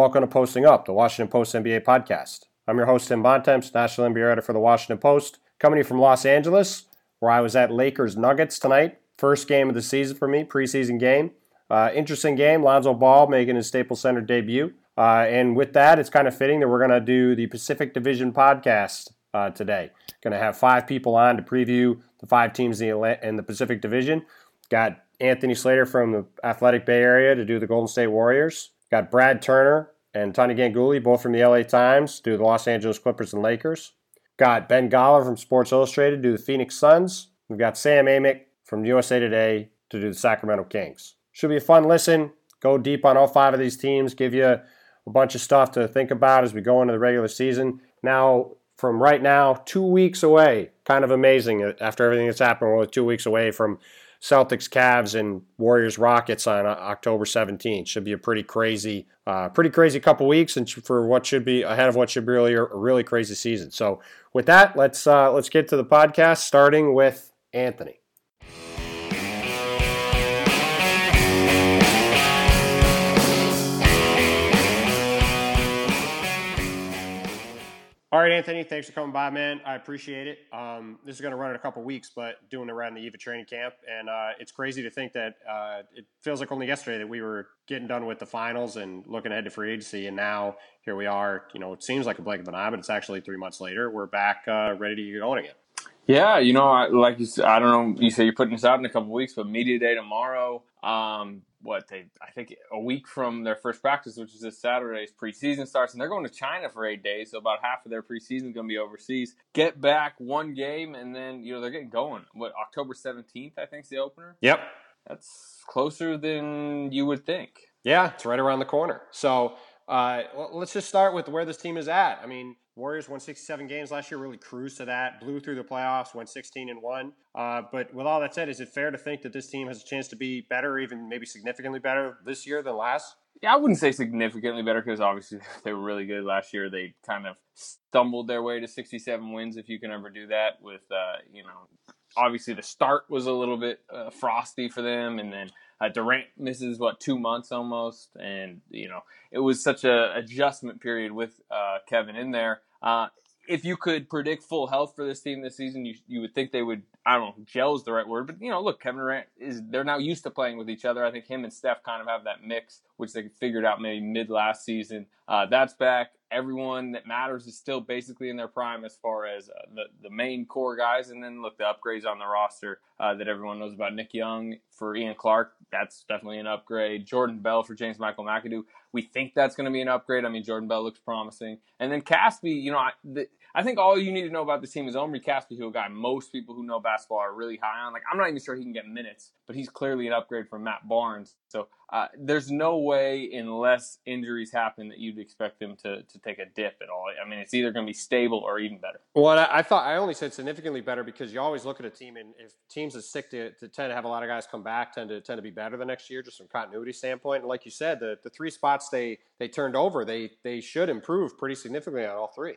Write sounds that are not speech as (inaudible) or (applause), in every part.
Welcome to Posting Up, the Washington Post NBA podcast. I'm your host, Tim Bontemps, National NBA editor for the Washington Post, coming from Los Angeles, where I was at Lakers Nuggets tonight. First game of the season for me, preseason game. Uh, interesting game. Lonzo Ball making his Staples Center debut. Uh, and with that, it's kind of fitting that we're going to do the Pacific Division podcast uh, today. Going to have five people on to preview the five teams in the Pacific Division. Got Anthony Slater from the Athletic Bay Area to do the Golden State Warriors. Got Brad Turner and Tania Ganguli, both from the LA Times, do the Los Angeles Clippers and Lakers. Got Ben Golliver from Sports Illustrated do the Phoenix Suns. We've got Sam Amick from USA Today to do the Sacramento Kings. Should be a fun listen. Go deep on all five of these teams, give you a bunch of stuff to think about as we go into the regular season. Now, from right now, two weeks away, kind of amazing uh, after everything that's happened. We're two weeks away from Celtics, Cavs, and Warriors, Rockets on October 17th. Should be a pretty crazy, uh, pretty crazy couple weeks, and for what should be ahead of what should be really a really crazy season. So, with that, let's uh, let's get to the podcast, starting with Anthony. All right, Anthony, thanks for coming by, man. I appreciate it. Um, this is going to run in a couple weeks, but doing around the of training camp, and uh, it's crazy to think that uh, it feels like only yesterday that we were getting done with the finals and looking ahead to free agency, and now here we are. You know, it seems like a blink of an eye, but it's actually three months later. We're back, uh, ready to get going again. Yeah, you know, like you said, I don't know. You say you're putting this out in a couple weeks, but media day tomorrow. Um, what they I think a week from their first practice, which is this Saturday's preseason starts, and they're going to China for eight days. So about half of their preseason is going to be overseas. Get back one game, and then you know they're getting going. What October seventeenth, I think, is the opener. Yep, that's closer than you would think. Yeah, it's right around the corner. So uh, let's just start with where this team is at. I mean, Warriors won 67 games last year, really cruised to that, blew through the playoffs, went 16 and one. Uh, but with all that said, is it fair to think that this team has a chance to be better, even maybe significantly better this year than last? Yeah, I wouldn't say significantly better because obviously (laughs) they were really good last year. They kind of stumbled their way to 67 wins, if you can ever do that. With uh, you know, obviously the start was a little bit uh, frosty for them, and then uh, Durant misses what two months almost, and you know it was such a adjustment period with uh, Kevin in there. Uh, if you could predict full health for this team this season, you you would think they would. I don't know, gel is the right word, but you know, look, Kevin Durant is they're now used to playing with each other. I think him and Steph kind of have that mix, which they figured out maybe mid last season. Uh, that's back. Everyone that matters is still basically in their prime as far as uh, the the main core guys, and then look the upgrades on the roster uh, that everyone knows about. Nick Young for Ian Clark, that's definitely an upgrade. Jordan Bell for James Michael McAdoo, we think that's going to be an upgrade. I mean, Jordan Bell looks promising, and then Casspi, you know, I, the, I think all you need to know about this team is Omri Casspi, who a guy most people who know basketball are really high on. Like, I'm not even sure he can get minutes, but he's clearly an upgrade from Matt Barnes. So uh, there's no way, unless injuries happen, that you'd expect them to, to take a dip at all. I mean, it's either going to be stable or even better. Well, I, I, thought I only said significantly better because you always look at a team, and if teams are sick to, to, tend to have a lot of guys come back, tend to tend to be better the next year, just from continuity standpoint. And like you said, the, the three spots they they turned over, they they should improve pretty significantly on all three.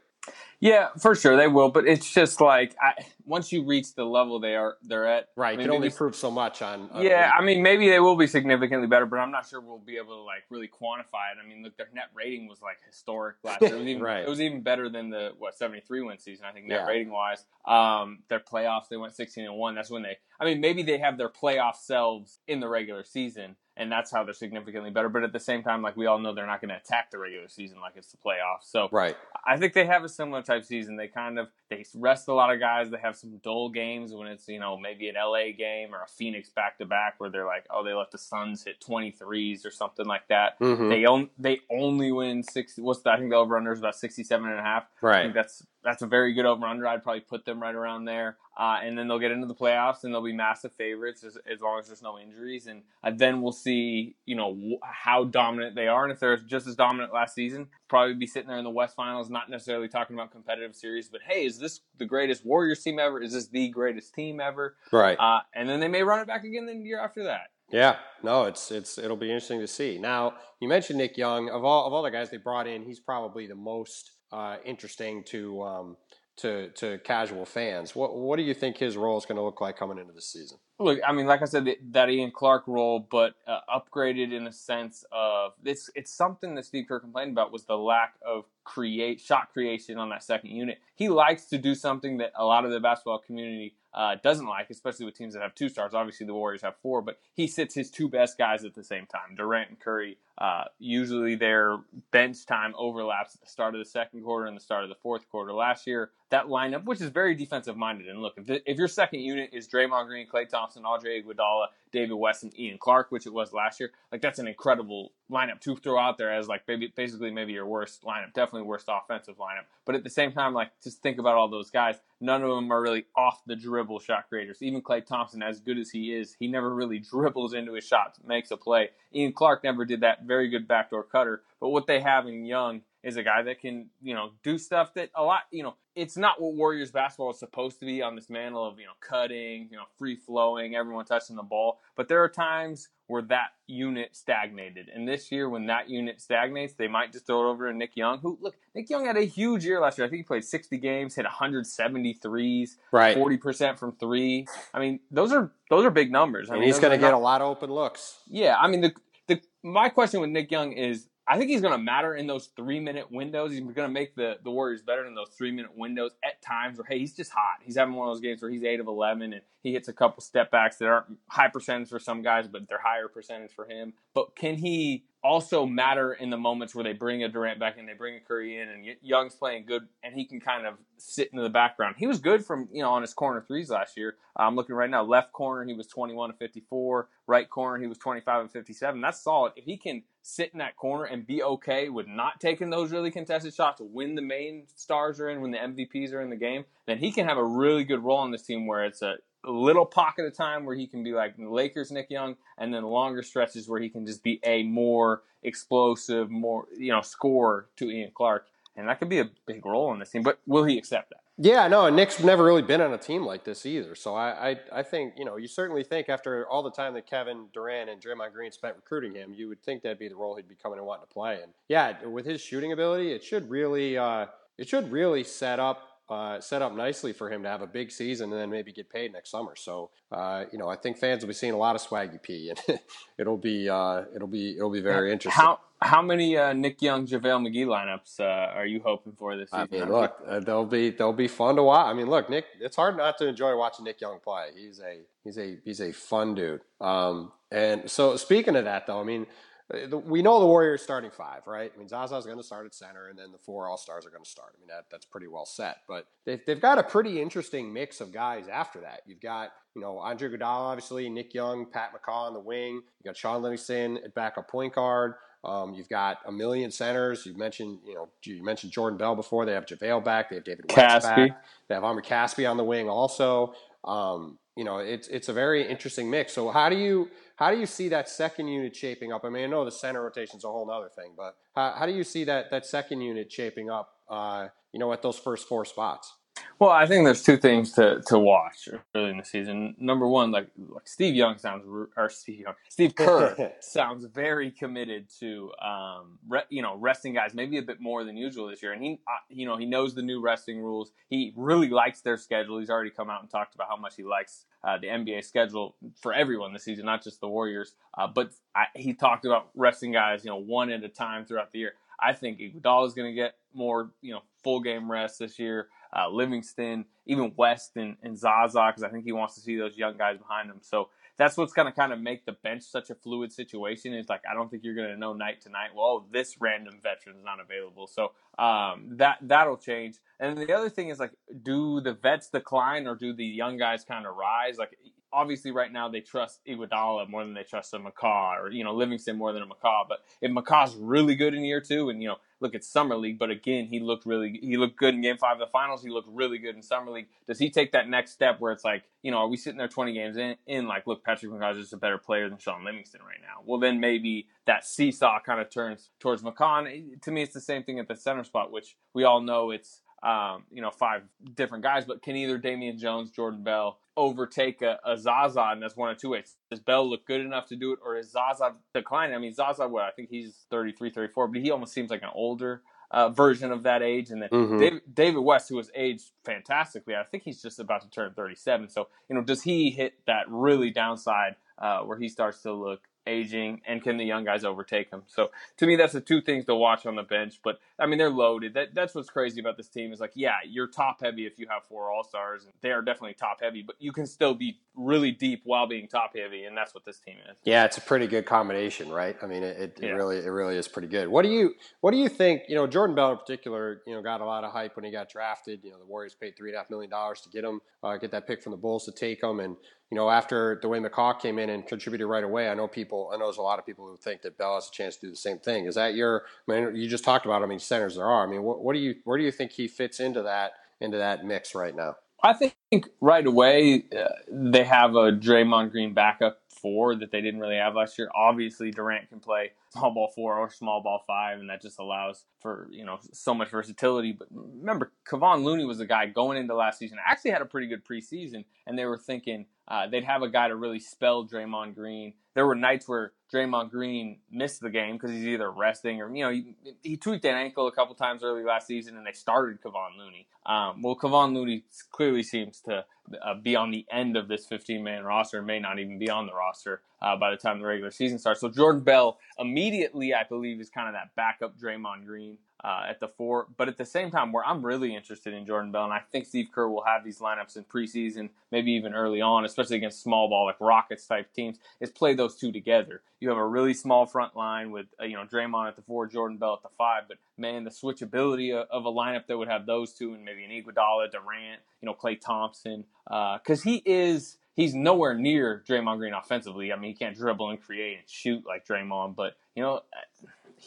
Yeah, for sure they will, but it's just like I, once you reach the level they are they're at, right? I mean, can only prove so much on. on yeah, I mean, maybe they will be significantly better, but I'm not sure we'll be able to like really quantify it. I mean, look, their net rating was like historic last year. It was (laughs) even, right. It was even better than the what 73 win season. I think net yeah. rating wise. Um, their playoffs they went 16 and one. That's when they. I mean, maybe they have their playoff selves in the regular season and that's how they're significantly better. But at the same time, like we all know, they're not going to attack the regular season like it's the playoffs. So right, I think they have a similar type season. They kind of they rest a lot of guys. They have some dull games when it's you know maybe an LA game or a Phoenix back to back where they're like, oh, they let the Suns hit 23s or something like that. Mm-hmm. They own they only win six. What's the, I think the over under is about 67 and a half. Right. I think that's that's a very good over under. I'd probably put them right around there. Uh, and then they'll get into the playoffs and they'll be massive favorites as, as long as there's no injuries. And uh, then we'll see, you know, w- how dominant they are. And if they're just as dominant last season, probably be sitting there in the West Finals, not necessarily talking about competitive series, but hey, is this the greatest Warriors team ever? Is this the greatest team ever? Right. Uh, and then they may run it back again the year after that. Yeah, no, it's it's it'll be interesting to see. Now you mentioned Nick Young of all of all the guys they brought in, he's probably the most uh, interesting to um, to to casual fans. What what do you think his role is going to look like coming into the season? Look, I mean, like I said, that Ian Clark role, but uh, upgraded in a sense of it's it's something that Steve Kerr complained about was the lack of create shot creation on that second unit. He likes to do something that a lot of the basketball community uh, doesn't like, especially with teams that have two stars. Obviously, the Warriors have four, but he sits his two best guys at the same time. Durant and Curry. Uh, usually, their bench time overlaps at the start of the second quarter and the start of the fourth quarter. Last year, that lineup, which is very defensive minded, and look, if, the, if your second unit is Draymond Green, Klay Thompson, Andre Iguodala, David West, and Ian Clark, which it was last year, like that's an incredible lineup to throw out there as like maybe basically maybe your worst lineup, definitely worst offensive lineup. But at the same time, like just think about all those guys. None of them are really off the dribble shot creators. Even Klay Thompson, as good as he is, he never really (laughs) dribbles into his shots, makes a play. Ian Clark never did that. Very good backdoor cutter. But what they have in Young is a guy that can, you know, do stuff that a lot, you know, it's not what Warriors basketball is supposed to be on this mantle of, you know, cutting, you know, free flowing, everyone touching the ball. But there are times where that unit stagnated. And this year, when that unit stagnates, they might just throw it over to Nick Young, who, look, Nick Young had a huge year last year. I think he played 60 games, hit 173s, right. 40% from three. I mean, those are those are big numbers. I and mean, he's going to get not, a lot of open looks. Yeah. I mean, the, the my question with Nick Young is I think he's going to matter in those three minute windows. He's going to make the, the Warriors better in those three minute windows at times where, hey, he's just hot. He's having one of those games where he's 8 of 11 and he hits a couple step backs that aren't high percentage for some guys, but they're higher percentage for him. But can he also matter in the moments where they bring a Durant back and they bring a Curry in and Young's playing good and he can kind of sit in the background. He was good from, you know, on his corner threes last year. I'm looking right now, left corner, he was 21 to 54. Right corner, he was 25 and 57. That's solid. If he can sit in that corner and be okay with not taking those really contested shots when the main stars are in, when the MVPs are in the game, then he can have a really good role on this team where it's a little pocket of time where he can be like Lakers Nick Young, and then longer stretches where he can just be a more explosive, more you know, score to Ian Clark, and that could be a big role in this team. But will he accept that? Yeah, no, Nick's never really been on a team like this either. So I, I, I think you know, you certainly think after all the time that Kevin Durant and Draymond Green spent recruiting him, you would think that'd be the role he'd be coming and wanting to play. And yeah, with his shooting ability, it should really, uh, it should really set up uh, set up nicely for him to have a big season and then maybe get paid next summer. So uh, you know, I think fans will be seeing a lot of Swaggy P, (laughs) and it'll be uh, it'll be it'll be very interesting. How how many uh, Nick Young, JaVale McGee lineups uh, are you hoping for this season? I mean, look, uh, they'll be they'll be fun to watch. I mean, look, Nick, it's hard not to enjoy watching Nick Young play. He's a he's a he's a fun dude. Um, and so speaking of that, though, I mean uh, we know the Warriors starting five, right? I mean, Zaza's going to start at center, and then the four All Stars are going to start. I mean, that, that's pretty well set. But they've, they've got a pretty interesting mix of guys after that. You've got, you know, Andre Iguodala, obviously, Nick Young, Pat McCaw on the wing. You got Shaun Livingston at backup point guard. Um, you've got a million centers. You mentioned, you know, you mentioned Jordan Bell before. They have JaVale back. They have David West back. They have Omri Casspi on the wing also. Um, you know, it's it's a very interesting mix. So how do you how do you see that second unit shaping up? I mean, I know the center rotation is a whole other thing, but how, how do you see that that second unit shaping up? Uh, you know, at those first four spots. Well, I think there's two things to, to watch early in the season. Number one, like, like Steve Young sounds, or Steve Young, Steve (laughs) Kerr sounds very committed to, um, re, you know, resting guys maybe a bit more than usual this year. And he, uh, you know, he knows the new resting rules. He really likes their schedule. He's already come out and talked about how much he likes uh, the NBA schedule for everyone this season, not just the Warriors. Uh, but I, he talked about resting guys, you know, one at a time throughout the year. I think Iguodala is going to get more, you know, full game rest this year uh, Livingston, even West and, and Zaza, because I think he wants to see those young guys behind him. So that's what's going to kind of make the bench such a fluid situation. Is like I don't think you're going to know night to night. Well, this random veteran's not available, so um, that that'll change. And the other thing is like, do the vets decline or do the young guys kind of rise? Like obviously right now they trust Iguodala more than they trust a McCaw or you know Livingston more than a McCaw. But if McCaw's really good in year two, and you know look at summer league, but again he looked really he looked good in game five of the finals. He looked really good in summer league. Does he take that next step where it's like you know are we sitting there twenty games in, in like look Patrick McCaw's just a better player than Shaun Livingston right now? Well then maybe that seesaw kind of turns towards McCaw. To me it's the same thing at the center spot, which we all know it's um, you know, five different guys, but can either Damian Jones, Jordan Bell overtake a, a Zaza, and that's one of two ways. Does Bell look good enough to do it, or is Zaza declining? I mean, Zaza, what I think he's 33, 34, but he almost seems like an older uh, version of that age, and then Mhm. David, David West, who has aged fantastically, I think he's just about to turn 37. So you know, does he hit that really downside uh, where he starts to look aging, and can the young guys overtake them? So to me, that's the two things to watch on the bench. But I mean, they're loaded. That that's what's crazy about this team is like, yeah, you're top heavy if you have four All Stars, and they are definitely top heavy, but you can still be really deep while being top heavy, and that's what this team is. Yeah, it's a pretty good combination, right? I mean, it, it, Yeah. really it really is pretty good. What do you what do you think? You know, Jordan Bell in particular, you know, got a lot of hype when he got drafted. You know, the Warriors paid three and a half million dollars to get him, uh, get that pick from the Bulls to take him, and you know, after Dwayne McCaw came in and contributed right away, I know people, I know there's a lot of people who think that Bell has a chance to do the same thing. Is that your? I mean, you just talked about how many centers there are. I mean, what, what do you where do you think he fits into that into that mix right now? I think right away uh, they have a Draymond Green backup four that they didn't really have last year. Obviously, Durant can play small ball four or small ball five, and that just allows for you know so much versatility. But remember, Kevon Looney was a guy going into last season actually had a pretty good preseason, and they were thinking uh, they'd have a guy to really spell Draymond Green. There were nights where Draymond Green missed the game because he's either resting or you know he, he tweaked an ankle a couple times early last season, and they started Kevon Looney. Um, well, Kevon Looney clearly seems to uh, be on the end of this 15 man roster, and may not even be on the roster uh, by the time the regular season starts. So Jordan Bell immediately, I believe, is kind of that backup Draymond Green uh, at the four. But at the same time, where I'm really interested in Jordan Bell, and I think Steve Kerr will have these lineups in preseason, maybe even early on, especially against small ball like Rockets type teams, is play those two together. You have a really small front line with uh, you know Draymond at the four, Jordan Bell at the five, but man, the switchability of, a lineup that would have those two and maybe an Iguodala, Durant, you know, Klay Thompson, because he is he's nowhere near Draymond Green offensively. I mean, he can't dribble and create and shoot like Draymond, but you know,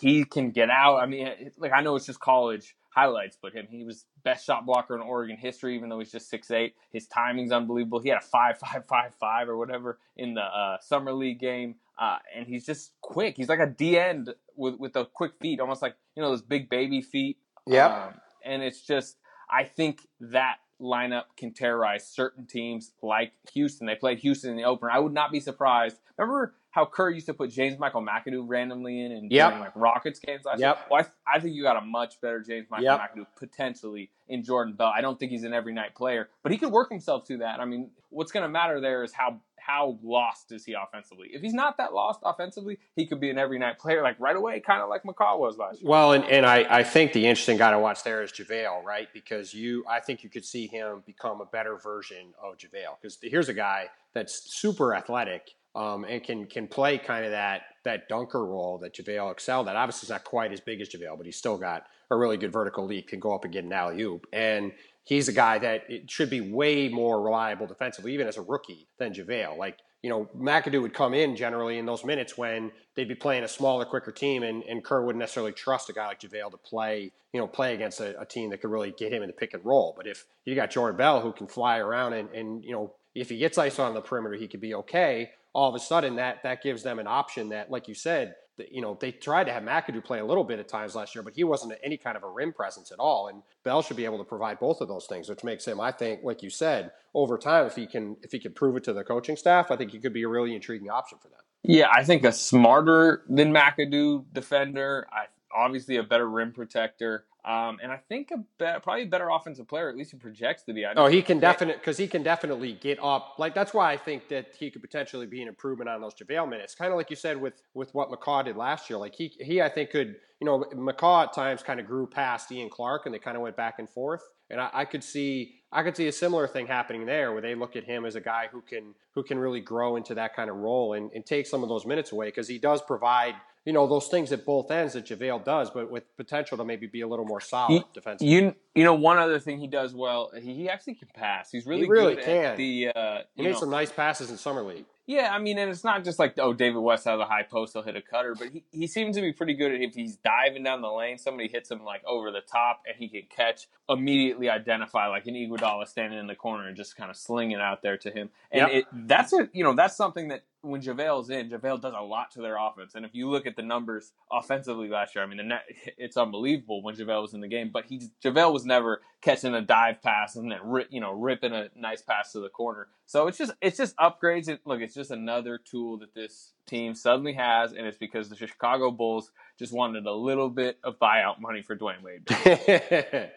he can get out. I mean, it- like I know it's just college highlights, but him he was best shot blocker in Oregon history, even though he's just six eight. His timing's unbelievable. He had a five (laughs) five five five or whatever in the uh, summer league game, uh, and he's just quick. He's like a D end with with the quick feet, almost like you know those big baby feet. Yep. Um, and it's just, I think that lineup can terrorize certain teams like Houston. They played Houston in the opener. I would not be surprised. Remember how Kerr used to put James Michael McAdoo randomly in and Yep. like Rockets games last Yep. year? Well, I, th- I think you got a much better James Michael Yep. McAdoo potentially in Jordan Bell. I don't think he's an every night player, but he could work himself to that. I mean, what's going to matter there is how how lost is he offensively. If he's not that lost offensively, he could be an every night player like right away, kind of like McCaw was last year. Well, and, and I, I think the interesting guy to watch there is JaVale, right? Because you, I think you could see him become a better version of JaVale. Because here's a guy that's super athletic um, and can can play kind of that that dunker role that JaVale excelled at. Obviously, he's not quite as big as JaVale, but he's still got a really good vertical leap, can go up and get an alley oop. And he's a guy that it should be way more reliable defensively, even as a rookie, than JaVale. Like, you know, McAdoo would come in generally in those minutes when they'd be playing a smaller, quicker team, and, and Kerr wouldn't necessarily trust a guy like JaVale to play, you know, play against a, a team that could really get him in the pick and roll. But if you got Jordan Bell who can fly around and, and you know, if he gets ice on the perimeter, he could be okay. All of a sudden, that that gives them an option that, like you said, you know, they tried to have McAdoo play a little bit at times last year, but he wasn't any kind of a rim presence at all. And Bell should be able to provide both of those things, which makes him, I think, like you said, over time, if he can if he can prove it to the coaching staff, I think he could be a really intriguing option for them. Yeah, I think a smarter than McAdoo defender. I obviously a better rim protector. Um, and I think a be- probably a better offensive player. At least he projects to be. I Oh, he can definitely because he can definitely get up. Like that's why I think that he could potentially be an improvement on those JaVale minutes. Kind of like you said with with what McCaw did last year. Like he he I think could you know McCaw at times kind of grew past Ian Clark and they kind of went back and forth. And I, I could see I could see a similar thing happening there where they look at him as a guy who can who can really grow into that kind of role and, and take some of those minutes away because he does provide you know those things at both ends that JaVale does, but with potential to maybe be a little more solid defensively. You you know one other thing he does well. He, he actually can pass. He's really, He really good can. at the. Uh, He made know, some nice passes in summer league. Yeah, I mean, and it's not just like oh, David West out of the high post, he'll hit a cutter, but he, he seems to be pretty good at if he's diving down the lane, somebody hits him like over the top, and he can catch immediately identify like an Iguodala standing in the corner and just kind of sling it out there to him. And Yep. it, that's a you know that's something that when JaVale's in, JaVale does a lot to their offense. And if you look at the numbers offensively last year, I mean, net, (laughs) it's unbelievable when JaVale was in the game. But he JaVale was never catching a dive pass and then rip, you know ripping a nice pass to the corner. So it's just it's just upgrades. It, look, it's just another tool that this team suddenly has, and it's because the Chicago Bulls just wanted a little bit of buyout money for Dwyane Wade. (laughs)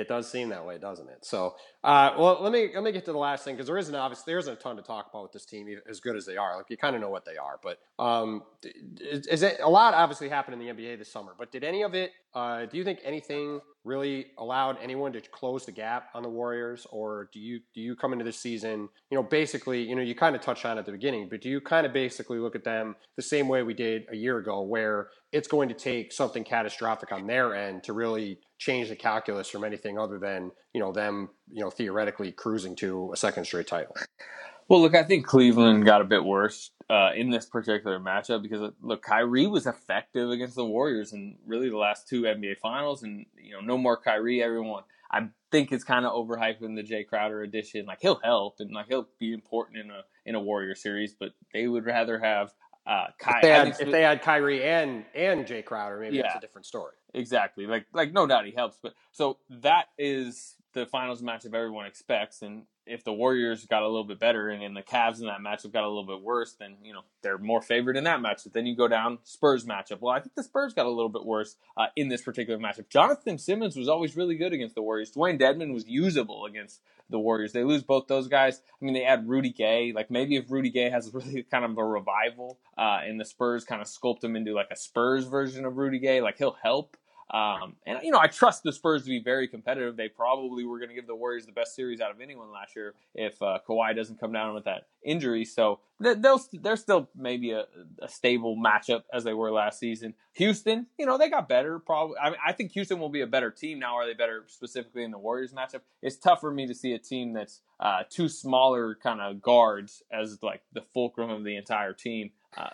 it does seem that way, doesn't it? So, uh, well, let me let me get to the last thing because there isn't obviously there isn't a ton to talk about with this team, as good as they are. Like you kind of know what they are, but um, is, is, it a lot obviously happened in the NBA this summer? But did any of it? Uh, do you think anything really allowed anyone to close the gap on the Warriors, or do you do you come into this season? You know, basically, you know, you kind of touched on at the beginning, but do you kind of basically look at them the same way we did a year ago, where it's going to take something catastrophic on their end to really change the calculus from anything other than you know them you know theoretically cruising to a second straight title. Well, look, I think Cleveland got a bit worse uh, in this particular matchup because look, Kyrie was effective against the Warriors in really the last two NBA Finals, and you know, no more Kyrie. Everyone, I think, it's kind of overhyping the Jae Crowder addition. Like he'll help and like he'll be important in a in a Warrior series, but they would rather have uh, Ky- if, they had, if they had Kyrie and and Jae Crowder, maybe yeah, that's a different story. Exactly. Like like no doubt he helps, but so that is the finals matchup everyone expects, and if the Warriors got a little bit better and, and the Cavs in that matchup got a little bit worse, then you know they're more favored in that matchup. Then you go down Spurs matchup. Well, I think the Spurs got a little bit worse uh, in this particular matchup. Jonathan Simmons was always really good against the Warriors. Dewayne Dedmon was usable against the Warriors. They lose both those guys. I mean, they add Rudy Gay. Like maybe if Rudy Gay has (laughs) really kind of a revival, uh, and the Spurs kind of sculpt him into like a Spurs version of Rudy Gay, like he'll help. Um, and you know, I trust the Spurs to be very competitive. They probably were going to give the Warriors the best series out of anyone last year if uh, Kawhi doesn't come down with that injury. So they'll they're still maybe a, a, stable matchup as they were last season. Houston, you know, they got better. Probably, I mean, I think Houston will be a better team now. Are they better specifically in the Warriors matchup? It's tough for me to see a team that's uh, two smaller kind of guards as like the fulcrum of the entire team. Uh,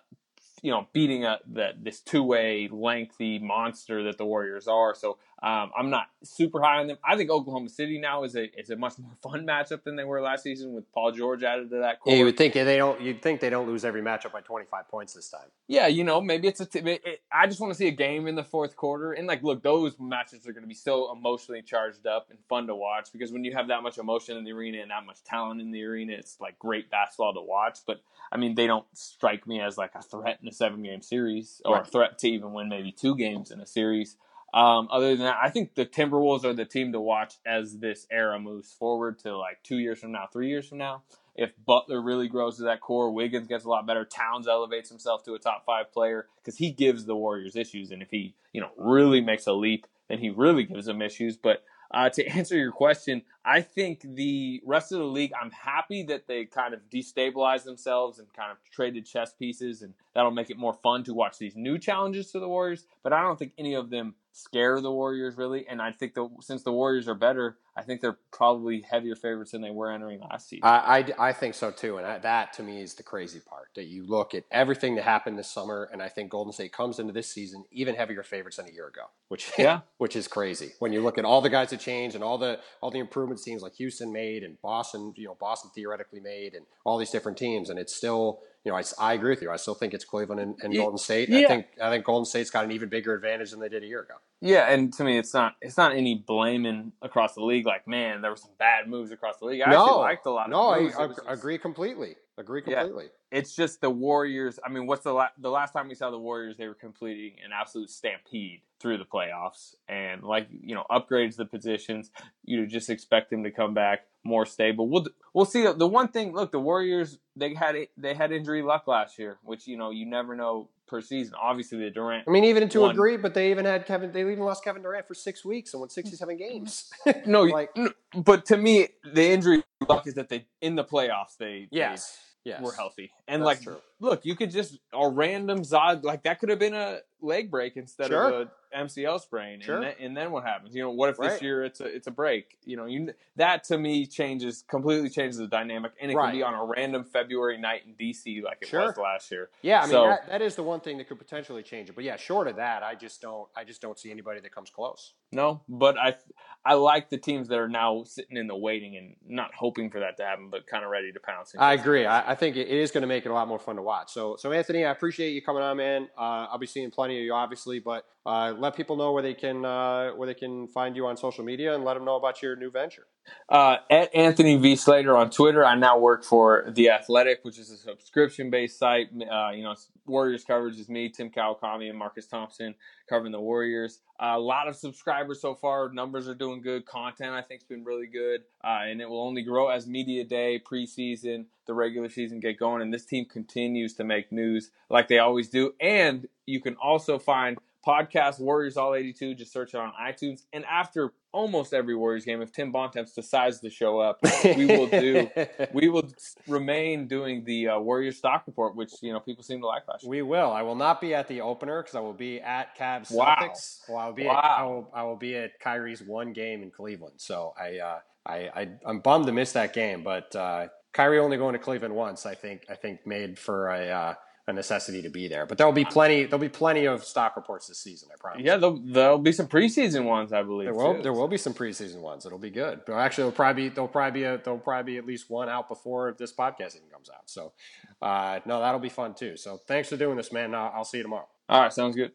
you know, beating a that this two way lengthy monster that the Warriors are. So um, I'm not super high on them. I think Oklahoma City now is a is a much more (laughs) fun matchup than they were last season with Paul George added to that. Core. Yeah, you would think they don't. You'd think they don't lose every matchup by 25 points this time. Yeah, you know, maybe it's a. T- it, I just want to see a game in the fourth quarter, and like, look, those matches are going to be so emotionally charged up and fun to watch because when you have that much emotion in the arena and that much talent in the arena, it's like great basketball to watch. But I mean, they don't strike me as like a threat in a seven game series or right. a threat to even win maybe two games in a series. Um, other than that, I think the Timberwolves are the team to watch as this era moves forward to like two years from now, three years from now. If Butler really grows to that core, Wiggins gets a lot better, Towns elevates himself to a top five player because he gives the Warriors issues. And if he, you know, really makes a leap, then he really gives them issues. But uh, to (laughs) answer your question, I think the rest of the league, I'm happy that they kind of destabilized themselves and kind of traded chess pieces, and that'll make it more fun to watch these new challenges to the Warriors. But I don't think any of them scare the Warriors really. And I think the since the Warriors are better, I think they're probably heavier favorites than they were entering last season. I, I, I think so too. And I, that to me is the crazy part that you look at everything that happened this summer, and I think Golden State comes into this season even heavier favorites than a year ago, which yeah, (laughs) which is crazy when you look at all the guys that changed and all the all the improvements teams like Houston made and Boston, you know, Boston theoretically made, and all these different teams, and it's still you know, I, I agree with you. I still think it's Cleveland and, and yeah. Golden State. Yeah. I think I think Golden State's got an even bigger advantage than they did a year ago. Yeah, and to me, it's not it's not any blaming across the league. Like, man, there were some bad moves across the league. I no, actually liked a lot. No, I, I agree completely. Agree completely. Yeah, it's just the Warriors. I mean, what's the la- the last time we saw the Warriors? They were completing an absolute stampede through the playoffs, and like you know, upgrades the positions. You just expect them to come back more stable. We'll we'll see. The one thing, look, the Warriors they had they had injury luck last year, which you know you never know per season. Obviously, the Durant. I mean, even to agree, but they even had Kevin. They even lost Kevin Durant for six weeks and won sixty-seven games. (laughs) no, like, no, but to me, the injury luck is that they in the playoffs they yes. They, yes. were healthy. And That's like, true. look, you could just a random Zod like that could have been a leg break instead sure. of a MCL sprain, Sure. and, then, and then what happens? You know, what if this Right. year it's a it's a break? You know, you that to me changes completely changes the dynamic, and it Right. can be on a random February night in DC like it Sure. was last year. Yeah, I mean that, that is the one thing that could potentially change it. But yeah, short of that, I just don't I just don't see anybody that comes close. No, but I I like the teams that are now sitting in the waiting and not hoping for that to happen, but kind of ready to pounce. I agree. I, I think it is going to make it a lot more fun to watch. So, so Anthony, I appreciate you coming on, man. Uh, I'll be seeing plenty of you, obviously, but uh, let people know where they can uh, where they can find you on social media and let them know about your new venture. Uh, at Anthony V Slater on Twitter. I now work for the Athletic, which is a subscription-based site. Uh, you know, Warriors coverage is me, Tim Kawakami, and Marcus Thompson covering the Warriors. A lot of subscribers so far. Numbers are doing good. Content I think has been really good, and it will only grow as media day, preseason, the regular season get going, and this team continues to make news like they always do. And you can also find podcast Warriors All 82. Just search it on iTunes. And after almost every Warriors game, if Tim Bontemps decides to show up, we will do. (laughs) We will remain doing the uh, Warriors stock report, which you know people seem to like last year. We will. I will not be at the opener because I will be at Cavs Wow. Celtics. Well, I'll be. At, Wow. I will. I will be at Kyrie's one game in Cleveland. So I. Uh, I, I I'm bummed to miss that game, but uh, Kyrie only going to Cleveland once. I think. I think made for a. Uh, a necessity to be there, but there'll be plenty. There'll be plenty of stock reports this season. I promise. Yeah, there'll, there'll be some preseason ones, I believe. There will too. there will be some preseason ones. It'll be good. But actually, there'll probably be there'll probably be a, there'll probably be at least one out before this podcast even comes out. So, uh, no, that'll be fun too. So, thanks for doing this, man. I'll, I'll see you tomorrow. All right, sounds good.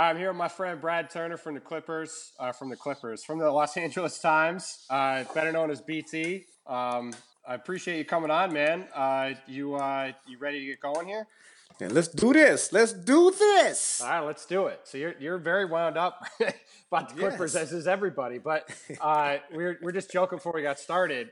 I'm here with my friend Brad Turner from the Clippers, uh, from the Clippers, from the Los (laughs) Angeles Times, uh, better known as BT. Um, I appreciate you coming on, man. Uh, you uh, you ready to get going here? And let's do this. Let's do this. All right, let's do it. So you're you're very wound up (laughs) about the Clippers, Yes. as is everybody. But uh, we're we're just joking before we got started.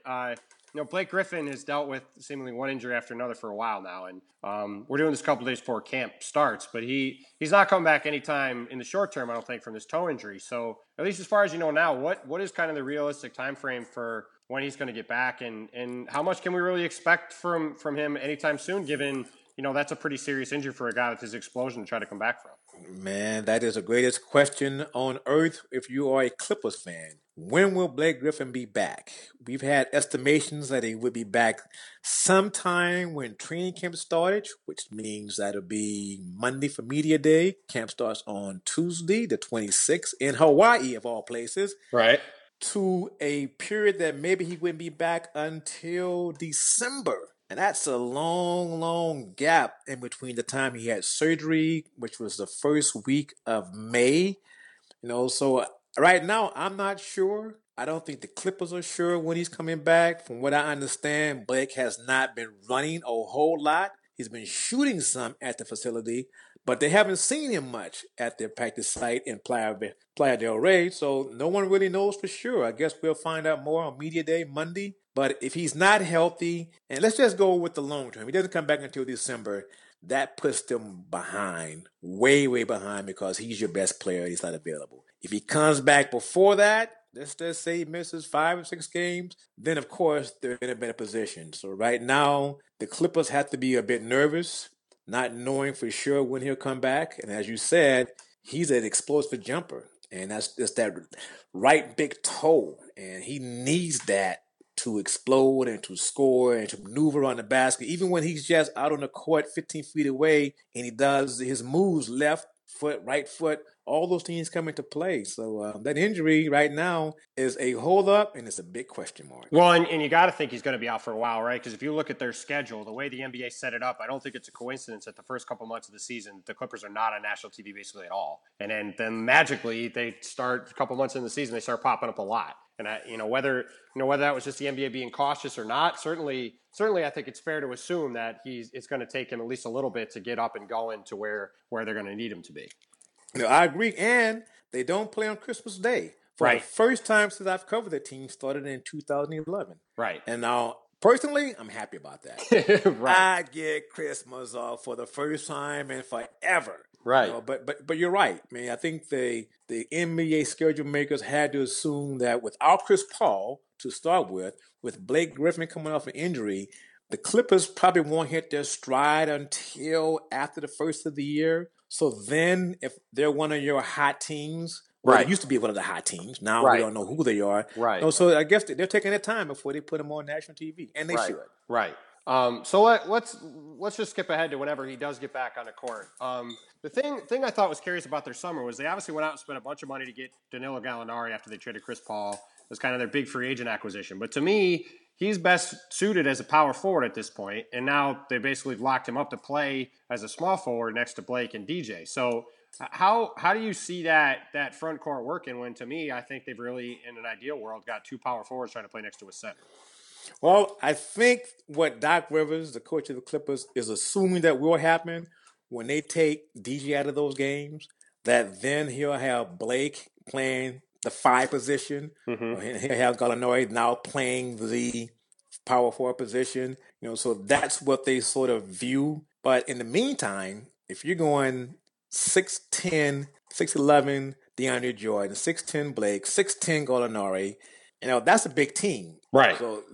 You know, Blake Griffin has dealt with seemingly one injury after another for a while now, and um, we're doing this a couple days before camp starts. But he he's not coming back anytime in the short term, I don't think, from this toe injury. So at least as far as you know now, what what is kind of the realistic time frame for when he's going to get back, and and how much can we really expect from from him anytime soon, given you know that's a pretty serious injury for a guy with his explosion to try to come back from. Man, that is the greatest question on earth if you are a Clippers fan. When will Blake Griffin be back? We've had estimations that he would be back sometime when training camp started, which means that'll be Monday for Media Day. Camp starts on Tuesday, the 26th, in Hawaii, of all places. Right. to a period that maybe he wouldn't be back until December. And that's a long, long gap in between the time he had surgery, which was the first week of May. You know, so uh, right now I'm not sure. I don't think the Clippers are sure when he's coming back. From what I understand, Blake has not been running a whole lot. He's been shooting some at the facility, but they haven't seen him much at their practice site in Playa, Playa del Rey. So no one really knows for sure. I guess we'll find out more on Media Day Monday. But if he's not healthy, and let's just go with the long term, he doesn't come back until December. That puts them behind, way, way behind, because he's your best player he's not available. If he comes back before that, let's just say he misses five or six games, then of course they're in a better position. So right now, the Clippers have to be a bit nervous, not knowing for sure when he'll come back. And as you said, he's an explosive jumper, and that's just that right big toe, and he needs that to explode and to score and to maneuver on the basket. Even when he's just out on the court 15 feet away and he does his moves left foot, right foot, all those things come into play. So uh, that injury right now is a hold up and it's a big question mark. Well, and, and you got to think he's going to be out for a while, right? Because if you look at their schedule, the way the NBA set it up, I don't think it's a coincidence that the first couple months of the season, the Clippers are not on national TV basically at all. And then, then magically, they start a couple months in the season, they start popping up a lot. And I, you know whether you know whether that was just the NBA being cautious or not. Certainly, certainly, I think it's fair to assume that he's it's going to take him at least a little bit to get up and going to where where they're going to need him to be. Know, I agree. And they don't play on Christmas Day. For Right. the first time since I've covered the team started in 2011. Right. And now, personally, I'm happy about that. (laughs) right. I get Christmas off for the first time and forever. Right. You know, but but but you're right. I mean, I think the the NBA schedule makers had to assume that without Chris Paul, to start with. With Blake Griffin coming off an injury, the Clippers probably won't hit their stride until after the first of the year. So then, if they're one of your hot teams, well, Right. they used to be one of the hot teams. Now Right. we don't know who they are. Right. No, so I guess they're taking their time before they put them on national TV, and they right. should. Right. Um, so let, let's let's just skip ahead to whenever he does get back on the court. Um, the thing thing I thought was curious about their summer was they obviously went out and spent a bunch of money to get Danilo Gallinari after they traded Chris Paul It was kind of their big free agent acquisition. But to me, he's best suited as a power forward at this point. and now they basically locked him up to play as a small forward next to Blake and DJ. So how how do you see that that front court working? When to me, I think they've really, in an ideal world, got two power forwards trying to play next to a center. Well, I think what Doc Rivers, the coach of the Clippers, is assuming that will happen when they take DJ out of those games, that then he'll have Blake playing the five position. Mhm. and He'll have Gallinari now playing the power forward position. You know, so that's what they sort of view. But in the meantime, if you're going 6'10, 6'11 DeAndre Jordan, 6'10 Blake, 6'10 Gallinari, you know, that's a big team. Right. So,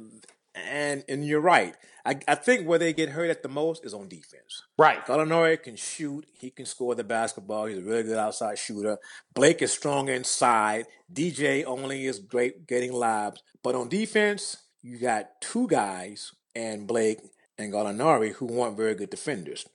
and and you're right. I, I think where they get hurt at the most is on defense. Right. Gallinari can shoot. He can score the basketball. He's a really good outside shooter. Blake is strong inside. DJ only is great getting lobs. But on defense, you got two guys, and Blake and Gallinari, who weren't very good defenders.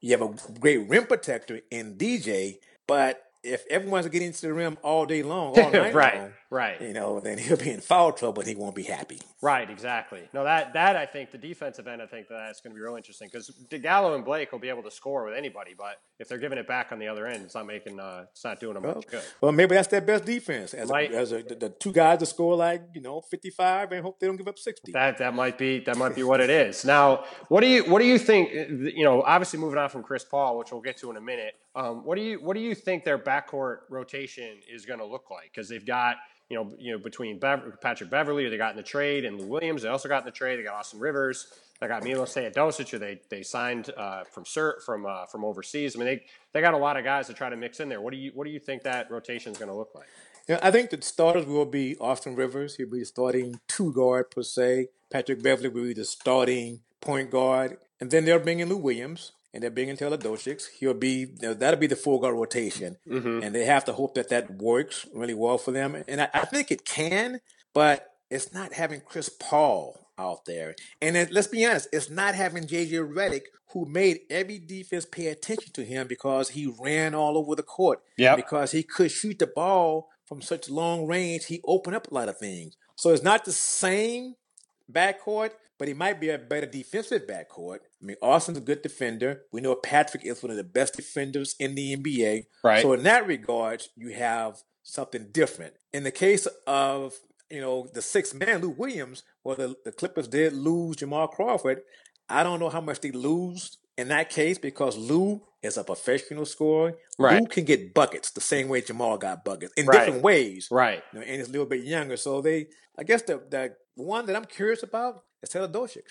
You have a great rim protector in DJ, but if everyone's getting to the rim all day long, all (laughs) night right. long, Right. you know, then he'll be in foul trouble and he won't be happy. Right, exactly. No, that that I think the defensive end, I think that's going to be real interesting because DeGallo and Blake will be able to score with anybody, but if they're giving it back on the other end, it's not making, uh, it's not doing them Well, much good. well, maybe that's their best defense. As, Might- a, as a, the, the two guys that score like you know fifty five and hope they don't give up sixty. That that might be that might be what it is. Now, what do you what do you think? uh, You know, obviously moving on from Chris Paul, which we'll get to in a minute. Um, what do you what do you think their backcourt rotation is going to look like? Because they've got you know you know between Bev- Patrick Beverley, they got in the trade, and Lou Williams, they also got in the trade. They got Austin Rivers. They got Milos Teodosic, who they they signed uh, from Sir from uh, from overseas. I mean, they they got a lot of guys to try to mix in there. What do you what do you think that rotation is going to look like? Yeah, I think the starters will be Austin Rivers. He'll be starting two guard per se. Patrick Beverley will be the starting point guard, and then they'll bring in Lou Williams and they're bringing Teodosic. He'll be that'll be the full guard rotation, Mm-hmm. and they have to hope that that works really well for them. And I, I think it can, but it's not having Chris Paul out there. And then, let's be honest, it's not having JJ Redick, who made every defense pay attention to him because he ran all over the court. Yep. Because he could shoot the ball from such long range, he opened up a lot of things. So it's not the same backcourt, but he might be a better defensive backcourt. I mean, Austin's a good defender. We know Patrick is one of the best defenders in the NBA. Right. So in that regard, you have something different. In the case of you know the six man Lou Williams, well, the, the Clippers did lose Jamal Crawford. I don't know how much they lose in that case because Lou is a professional scorer. Right. Lou can get buckets the same way Jamal got buckets in Right. different ways Right. you know, and he's a little bit younger. So they, I guess the the one that I'm curious about is Teodosic.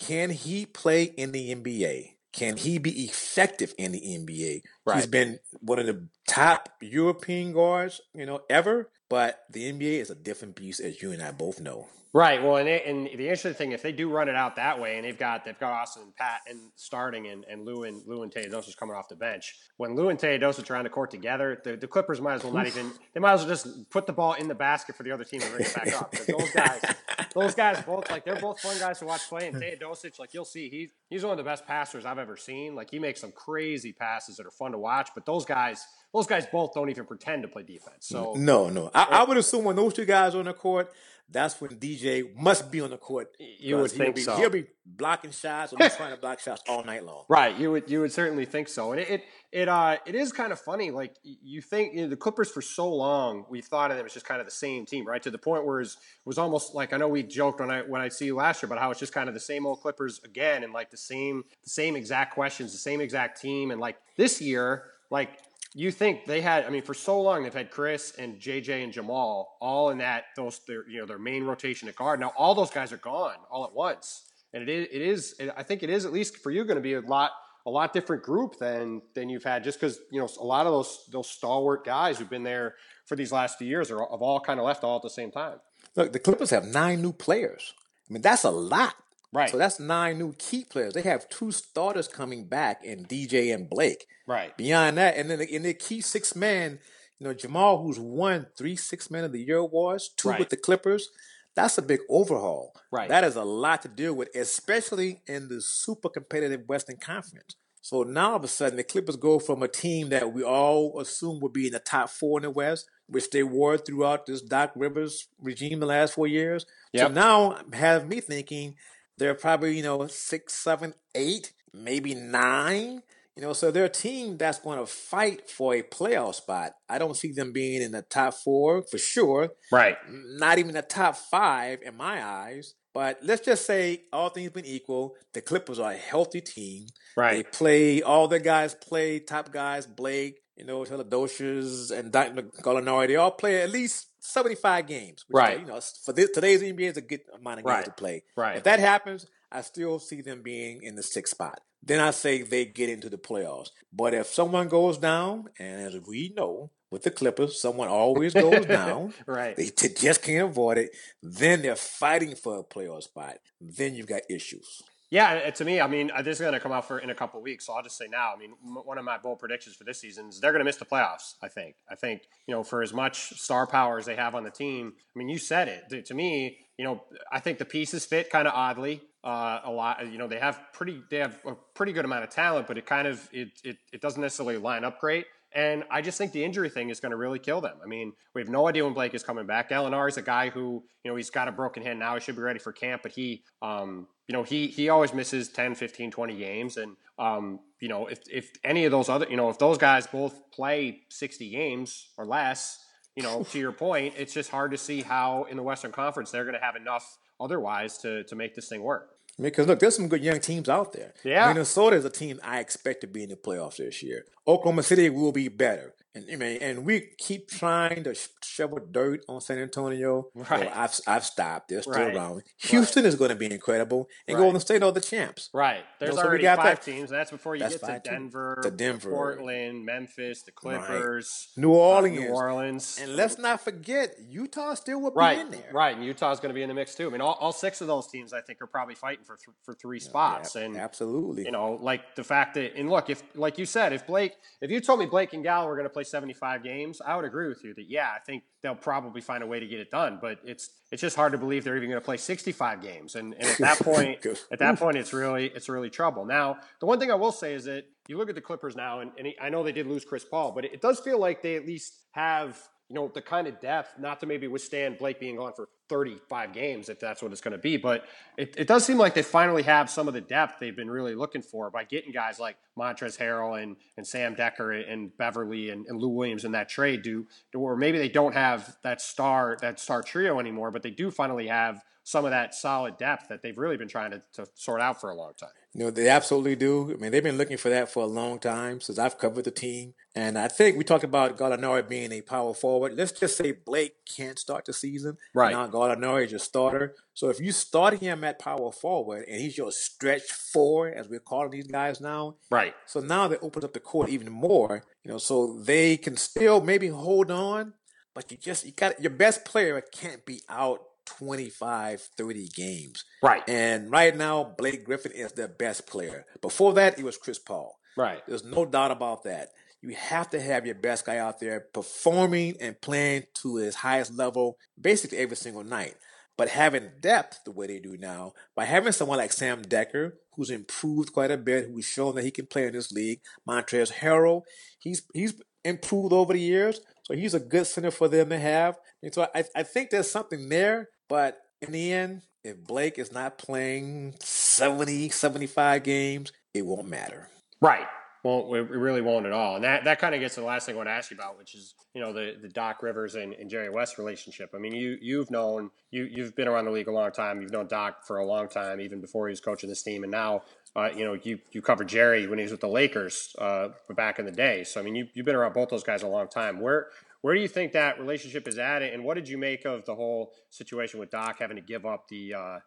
Can he play in the NBA? Can he be effective in the NBA? He's been one of the top European guards, you know, ever. But the NBA is a different beast, as you and I both know. Right. Well, and, it, and the interesting thing, if they do run it out that way, and they've got they've got Austin and Pat and starting, and, and Lou and Lou and Teodosic coming off the bench. When Lou and Teodosic are on the court together, the, the Clippers might as well not even. They might as well just put the ball in the basket for the other team and bring it back up. those guys, (laughs) those guys both like they're both fun guys to watch play. And Teodosic, like you'll see, he's he's one of the best passers I've ever seen. Like he makes some crazy passes that are fun to watch. But those guys, those guys both don't even pretend to play defense. So No, no. I, I would assume when those two guys are on the court, that's when DJ must be on the court. You would because he'll think be, so. He'll be blocking shots or trying to block shots all night long. Right, you would you would certainly think so, and it it it, uh, it is kind of funny. Like you think you know, the Clippers for so long, we've thought of them as just kind of the same team, right? To the point where it was almost like I know we joked when I when I see you last year about how it's just kind of the same old Clippers again, and like the same the same exact questions, the same exact team, and like this year, like you think they had i mean for so long they've had chris and jj and jamal all in that those their you know their main rotation at guard now all those guys are gone all at once and it is it is it, i think it is at least for you going to be a lot a lot different group than than you've had just because you know a lot of those those stalwart guys who've been there for these last few years are have all kind of left all at the same time Look, the Clippers have nine new players. I mean, that's a lot. Right. So that's nine new key players. They have two starters coming back in DJ and Blake. Right. Beyond that, and then in the key six man, you know, Jamal, who's won three six man of the year awards, two Right. with the Clippers. That's a big overhaul. Right. That is a lot to deal with, especially in the super competitive Western Conference. So now all of a sudden, the Clippers go from a team that we all assume would be in the top four in the West, which they were throughout this Doc Rivers regime the last four years. So now have me thinking they're probably, you know, six, seven, eight, maybe nine. You know, so they're a team that's going to fight for a playoff spot. I don't see them being in the top four for sure. Right. Not even the top five in my eyes. But let's just say, all things being equal, the Clippers are a healthy team. Right. They play all their guys play top guys, Blake, you know, Teodosic and Dr. Gallinari. They all play at least seventy five games. Which Right. Are, you know, for this, today's NBA is a good amount of games Right. to play. Right. If that happens, I still see them being in the sixth spot. Then I say they get into the playoffs. But if someone goes down, and as we know with the Clippers, someone always goes down. (laughs) Right. They t- just can't avoid it. Then they're fighting for a playoff spot. Then you've got issues. Yeah, to me, I mean, uh, this is going to come out for in a couple weeks, so I'll just say now. I mean, m- one of my bold predictions for this season is they're going to miss the playoffs. I think. I think you know, for as much star power as they have on the team, I mean, you said it. To- me, you know, I think the pieces fit kind of oddly. Uh, a lot, you know, they have pretty, they have a pretty good amount of talent, but it kind of it it, it doesn't necessarily line up great. And I just think the injury thing is going to really kill them. I mean, we have no idea when Blake is coming back. Gallinari is a guy who, you know, he's got a broken hand now. He should be ready for camp, but he, um, you know, he he always misses 10, 15, 20 games. And, um, you know, if, if any of those other, you know, if those guys both play 60 games or less, you know, to your point, it's just hard to see how in the Western Conference they're going to have enough otherwise to, to make this thing work. Because look, there's some good young teams out there. Yeah. Minnesota is a team I expect to be in the playoffs this year. Oklahoma City will be better. And I mean, and we keep trying to shovel dirt on San Antonio. Right. Well, I've I've stopped. They're still Right. around. Houston is going to be incredible, and Right. Golden State are the champs. Right. There's so we already got five that- teams. That's before you That's get to. Denver, To Denver. Portland, Memphis, the Clippers, New uh, Orleans. New Orleans. And let's not forget, Utah still will be in there. right. And Utah's going to be in the mix too. I mean, all, all six of those teams, I think, are probably fighting for th- for three spots. Yeah, and absolutely. you know, like the fact that, and look, if like you said, if Blake, if you told me Blake and Gallo were going to play 75 games, I would agree with you that yeah, I think they'll probably find a way to get it done. But it's it's just hard to believe they're even going to play 65 games. And, and at that (laughs) point, at that point, it's really it's really trouble. Now, the one thing I will say is that you look at the Clippers now, and, and he, I know they did lose Chris Paul, but it, it does feel like they at least have you know the kind of depth not to maybe withstand Blake being gone for 35 games if that's what it's going to be. But it, it does seem like they finally have some of the depth they've been really looking for by getting guys like Montrezl Harrell and, and Sam Dekker and Beverley and, and Lou Williams in that trade. Do or maybe they don't have that star that star trio anymore, but they do finally have some of that solid depth that they've really been trying to, to sort out for a long time. You know, they absolutely do. I mean, they've been looking for that for a long time since I've covered the team. And I think we talked about Gallinari being a power forward. Let's just say Blake can't start the season. Right. Now Gallinari is your starter. So if you start him at power forward and he's your stretch four, as we're calling these guys now, Right. so now that opens up the court even more, you know, so they can still maybe hold on, but you just you got your best player can't be out 25, 30 games. Right. And right now, Blake Griffin is their best player. Before that, it was Chris Paul. Right. There's no doubt about that. You have to have your best guy out there performing and playing to his highest level basically every single night. But having depth the way they do now, by having someone like Sam Dekker, who's improved quite a bit, who's shown that he can play in this league, Montrezl Harrell, he's he's improved over the years. So he's a good center for them to have. And so I, I think there's something there. But in the end, if Blake is not playing 70, 75 games, it won't matter. Right. Well, it really won't at all. And that, that kind of gets to the last thing I want to ask you about, which is, you know, the, the Doc Rivers and, and Jerry West relationship. I mean, you, you've known, you, you've been around the league a long time. You've known Doc for a long time, even before he was coaching this team. And now, uh, you know, you, you covered Jerry when he was with the Lakers uh, back in the day. So, I mean, you, you've been around both those guys a long time. Where, where do you think that relationship is at? And what did you make of the whole situation with Doc having to give up the, uh,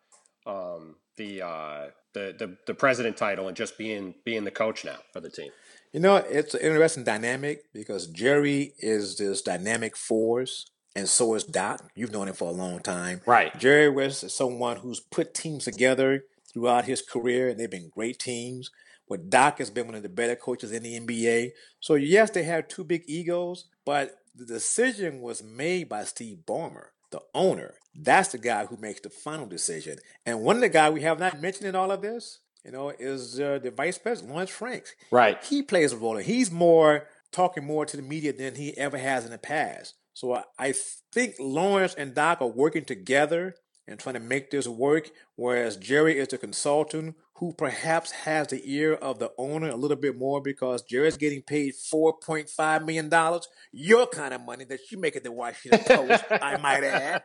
um, the, uh, the, the, the president title and just being, being the coach now for the team? You know, it's an interesting dynamic because Jerry is this dynamic force, and so is Doc. You've known him for a long time. Right. Jerry West is someone who's put teams together throughout his career, and they've been great teams. But Doc has been one of the better coaches in the NBA. So yes, they have two big egos, but the decision was made by Steve Ballmer, the owner. That's the guy who makes the final decision. And one of the guys we have not mentioned in all of this, you know, is uh, the vice president, Lawrence Franks. Right. He plays a role. He's more talking more to the media than he ever has in the past. So I, I think Lawrence and Doc are working together and trying to make this work, whereas Jerry is the consultant who perhaps has the ear of the owner a little bit more because Jerry's getting paid $4.5 million, your kind of money that you make at the Washington (laughs) Post, I might add.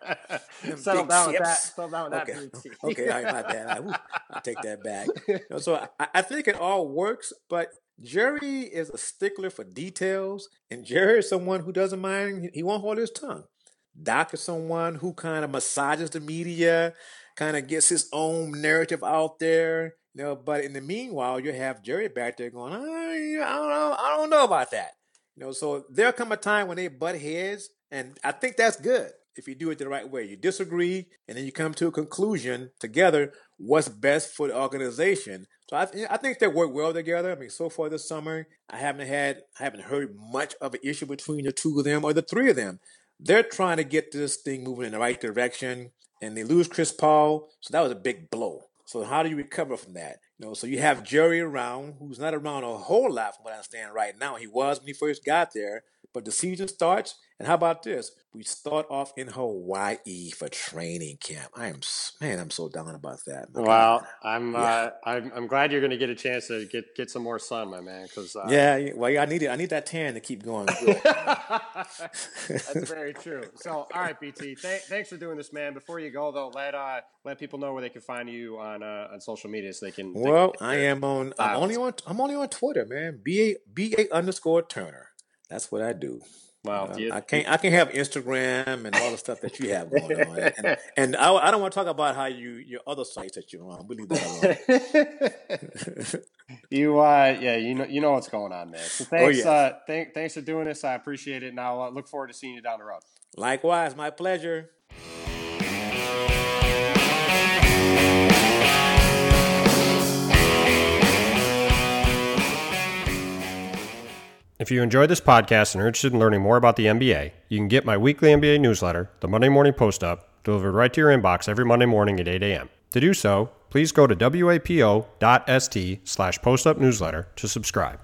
Settle down with that. Settle down with okay. that. (laughs) okay, all right, my bad. I, will take that back. You know, so I, I think it all works, but Jerry is a stickler for details, and Jerry is someone who doesn't mind, he won't hold his tongue. Doc is someone who kind of massages the media, kind of gets his own narrative out there. You know, but in the meanwhile, you have Jerry back there going, I, don't know, I don't know about that. You know, so there'll come a time when they butt heads, and I think that's good if you do it the right way. You disagree, and then you come to a conclusion together what's best for the organization. So I, I think they work well together. I mean, so far this summer, I haven't had, I haven't heard much of an issue between the two of them or the three of them. They're trying to get this thing moving in the right direction, and they lose Chris Paul, so that was a big blow. So how do you recover from that? You know, so you have Jerry around, who's not around a whole lot from what I understand right now. He was when he first got there, but the season starts, and how about this? We start off in Hawaii for training camp. I am man, I'm so down about that. Well, I'm yeah. uh, I'm I'm glad you're going to get a chance to get get some more sun, my man. Because uh, yeah, well, I need it. I need that tan to keep going. (laughs) That's (laughs) very true. So, all right, BT, th- thanks for doing this, man. Before you go, though, let uh, let people know where they can find you on uh, on social media so they can. Well, they can I am on. I'm only on. I'm only on Twitter, man. B a b a underscore Turner. That's what I do. Wow, uh, I can't. I can have Instagram and all the stuff that you have going on, and, (laughs) and I, I, don't want to talk about how you your other sites that you're on. We leave that alone. (laughs) you, uh, yeah, you know, you know what's going on, man. So oh, thanks, oh, yes. uh, th- thanks for doing this. I appreciate it. Now, uh, look forward to seeing you down the road. Likewise, my pleasure. If you enjoyed this podcast and are interested in learning more about the NBA, you can get my weekly NBA newsletter, the Monday Morning Post Up, delivered right to your inbox every Monday morning at 8 a.m. To do so, please go to wapo.st slash postupnewsletter to subscribe.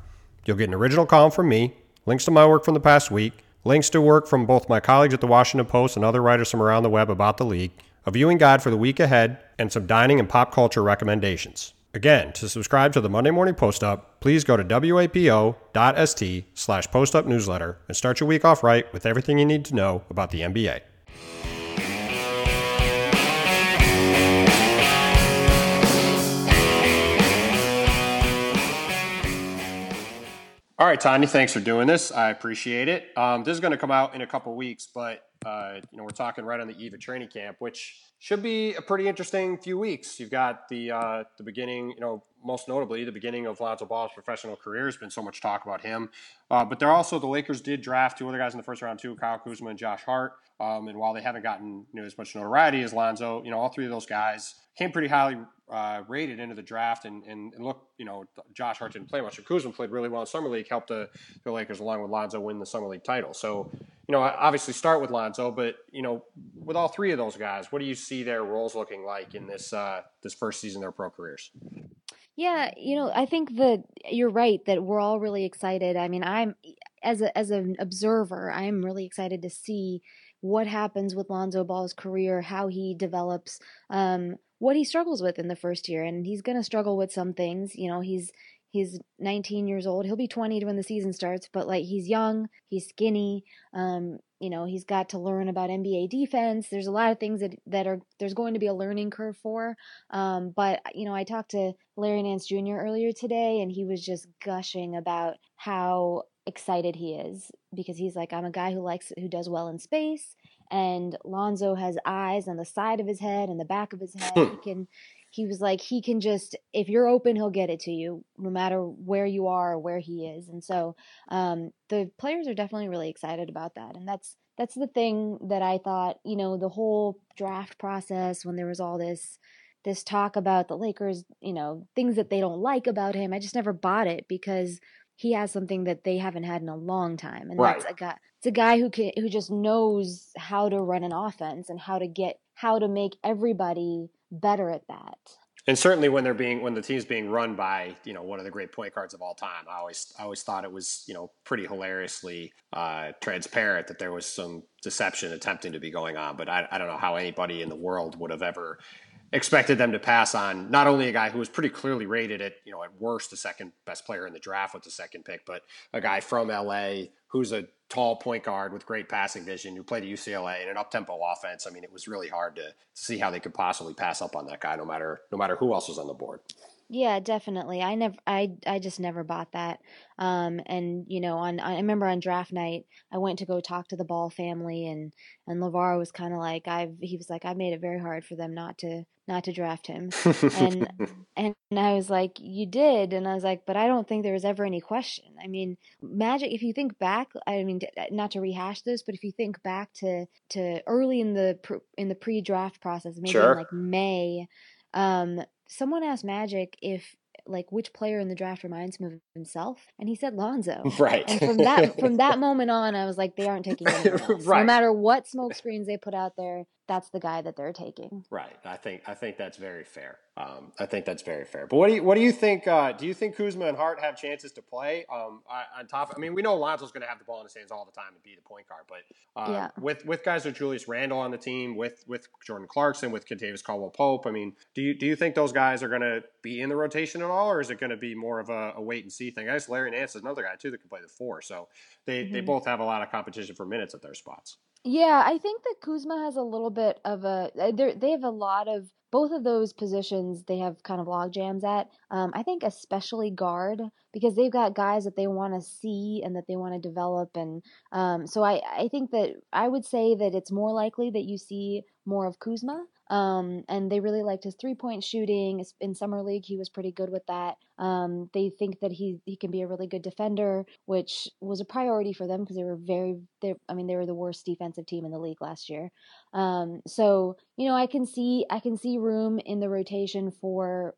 You'll get an original column from me, links to my work from the past week, links to work from both my colleagues at the Washington Post and other writers from around the web about the league, a viewing guide for the week ahead, and some dining and pop culture recommendations. Again, to subscribe to the Monday Morning Post Up, please go to wapo.st slash postup newsletter and start your week off right with everything you need to know about the NBA. All right, Tania, thanks for doing this. I appreciate it. Um, this is going to come out in a couple weeks, but uh, you know we're talking right on the eve of training camp, which should be a pretty interesting few weeks. You've got the uh, the beginning, you know, most notably the beginning of Lonzo Ball's professional career. There's been so much talk about him, uh, but there also the Lakers did draft two other guys in the first round too, Kyle Kuzma and Josh Hart. Um, and while they haven't gotten you know as much notoriety as Lonzo, you know, all three of those guys came pretty highly uh, rated into the draft. And, and, and, look, you know, Josh Hart didn't play much. Kuzma played really well in summer league, helped the, the Lakers along with Lonzo win the summer league title. So, you know, obviously start with Lonzo, but you know, with all three of those guys, what do you see their roles looking like in this uh, this first season of their pro careers? Yeah, you know, I think that you're right that we're all really excited. I mean, I'm as a as an observer, I'm really excited to see what happens with Lonzo Ball's career, how he develops, um, what he struggles with in the first year, and he's going to struggle with some things. You know, he's he's 19 years old. He'll be 20 when the season starts, but like he's young, he's skinny. Um, you know, he's got to learn about NBA defense. There's a lot of things that that are there's going to be a learning curve for. Um, but you know, I talked to Larry Nance Jr. earlier today, and he was just gushing about how excited he is because he's like, I'm a guy who likes who does well in space, and Lonzo has eyes on the side of his head and the back of his head. he hmm. can he was like he can just if you're open he'll get it to you no matter where you are or where he is and so um, the players are definitely really excited about that and that's that's the thing that I thought, you know, the whole draft process when there was all this this talk about the Lakers, you know, things that they don't like about him. I just never bought it because he has something that they haven't had in a long time, and Right. that's a guy. It's a guy who can who just knows how to run an offense and how to get how to make everybody better at that. And certainly when they're being when the team's being run by you know one of the great point guards of all time, I always I always thought it was you know pretty hilariously uh, transparent that there was some deception attempting to be going on. But I, I don't know how anybody in the world would have ever expected them to pass on not only a guy who was pretty clearly rated at you know at worst the second best player in the draft with the second pick, but a guy from LA who's a tall point guard with great passing vision who played at UCLA in an up tempo offense. I mean, it was really hard to see how they could possibly pass up on that guy, no matter no matter who else was on the board. Yeah, definitely. I never, I, I just never bought that. Um, and you know, on, I remember on draft night, I went to go talk to the Ball family, and and LaVar was kind of like, I've, he was like, I made it very hard for them not to, not to draft him, and (laughs) and I was like, you did, and I was like, but I don't think there was ever any question. I mean, Magic. If you think back, I mean, not to rehash this, but if you think back to to early in the in the pre-draft process, maybe Sure. in like May, um, someone asked Magic if like which player in the draft reminds him of himself, and he said Lonzo. (laughs) right. And from that from that (laughs) moment on, I was like, they aren't taking anyone else. Right. No matter what smoke screens they put out there, that's the guy that they're taking. Right. I think I think that's very fair. Um, I think that's very fair. But what do you what do you think? Uh, do you think Kuzma and Hart have chances to play? Um, I- on top, I mean, we know Alonzo's going to have the ball in his hands all the time and be the point guard. But uh, Yeah. with with guys like Julius Randle on the team, with with Jordan Clarkson, with Kentavious Caldwell Pope, I mean, do you do you think those guys are going to be in the rotation at all, or is it going to be more of a, a wait and see thing? I guess Larry Nance is another guy too that can play the four, so they they Mhm. both have a lot of competition for minutes at their spots. Yeah, I think that Kuzma has a little bit of a they they have a lot of both of those positions they have kind of log jams at. Um, I think especially guard because they've got guys that they want to see and that they want to develop and um, so I I think that I would say that it's more likely that you see more of Kuzma. Um, and they really liked his three point shooting in summer league. He was pretty good with that. Um, they think that he he can be a really good defender, which was a priority for them because they were very they I mean they were the worst defensive team in the league last year. Um, so you know I can see I can see room in the rotation for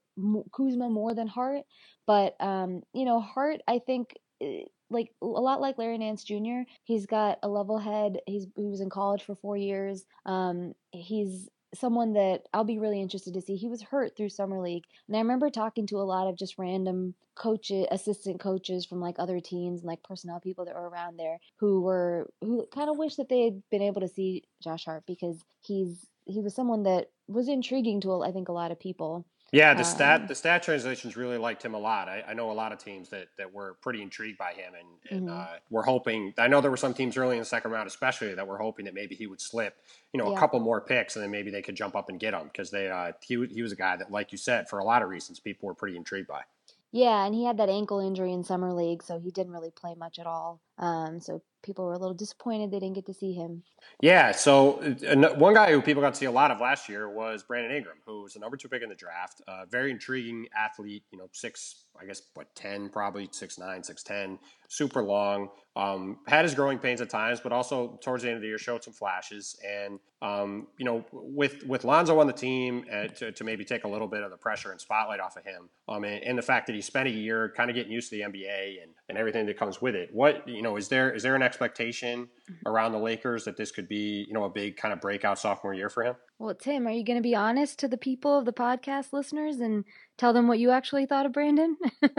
Kuzma more than Hart, but um, you know Hart I think. eh, Like a lot like Larry Nance Jr., he's got a level head. He's he was in college for four years. Um, he's someone that I'll be really interested to see. He was hurt through summer league, and I remember talking to a lot of just random coaches, assistant coaches from like other teams and like personnel people that were around there who were who kind of wish that they had been able to see Josh Hart because he's he was someone that was intriguing to I think a lot of people. Yeah, the stat Um, the stat translations really liked him a lot. I, I know a lot of teams that, that were pretty intrigued by him, and, and Mhm. uh, we're hoping. I know there were some teams early in the second round, especially that were hoping that maybe he would slip, you know, a couple more picks, and then maybe they could jump up and get him because they uh, he he was a guy that, like you said, for a lot of reasons, people were pretty intrigued by. Yeah, and he had that ankle injury in summer league, so he didn't really play much at all. Um, so people were a little disappointed they didn't get to see him. Yeah, so uh, one guy who people got to see a lot of last year was Brandon Ingram, who was the number two pick in the draft. Uh, very intriguing athlete, you know, six, I guess, what, 10, probably six nine, six ten, super long. Um, had his growing pains at times, but also towards the end of the year showed some flashes. And, um, you know, with with Lonzo on the team uh, to, to maybe take a little bit of the pressure and spotlight off of him, um, and, and the fact that he spent a year kind of getting used to the NBA and, and everything that comes with it. What, you know, is there is there an expectation mm-hmm. around the Lakers that this could be, you know, a big kind of breakout sophomore year for him? Well, Tim, are you going to be honest to the people of the podcast listeners and tell them what you actually thought of Brandon? (laughs)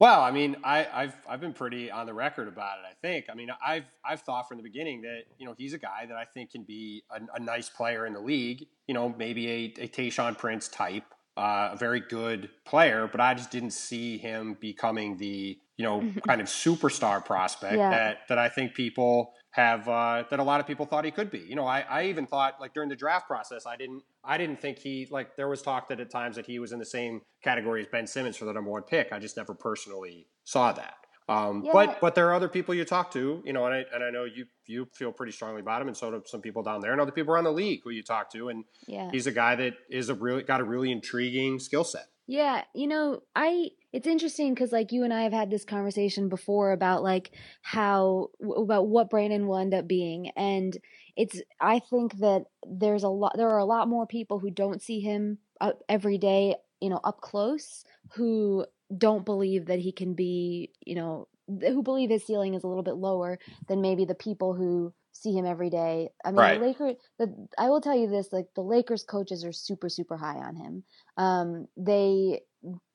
Well, I mean, I, I've I've been pretty on the record about it. I think. I mean, I've I've thought from the beginning that you know he's a guy that I think can be a, a nice player in the league. You know, maybe a, a Tayshaun Prince type, uh, a very good player. But I just didn't see him becoming the you know kind of superstar prospect Yeah. that that I think people have uh, that a lot of people thought he could be. You know, I, I even thought like during the draft process, I didn't I didn't think he like there was talk that at times that he was in the same category as Ben Simmons for the number one pick. I just never personally saw that. Um, Yeah. But but there are other people you talk to, you know, and I and I know you you feel pretty strongly about him, and so do some people down there, and other people around the league who you talk to, and yeah. he's a guy that is a really got a really intriguing skill set. Yeah, you know, I it's interesting because like you and I have had this conversation before about like how about what Brandon will end up being, and it's I think that there's a lot there are a lot more people who don't see him every day, you know, up close who don't believe that he can be, you know, who believe his ceiling is a little bit lower than maybe the people who see him every day. I mean, right. the Lakers. The I will tell you this: like the Lakers coaches are super super high on him. Um, they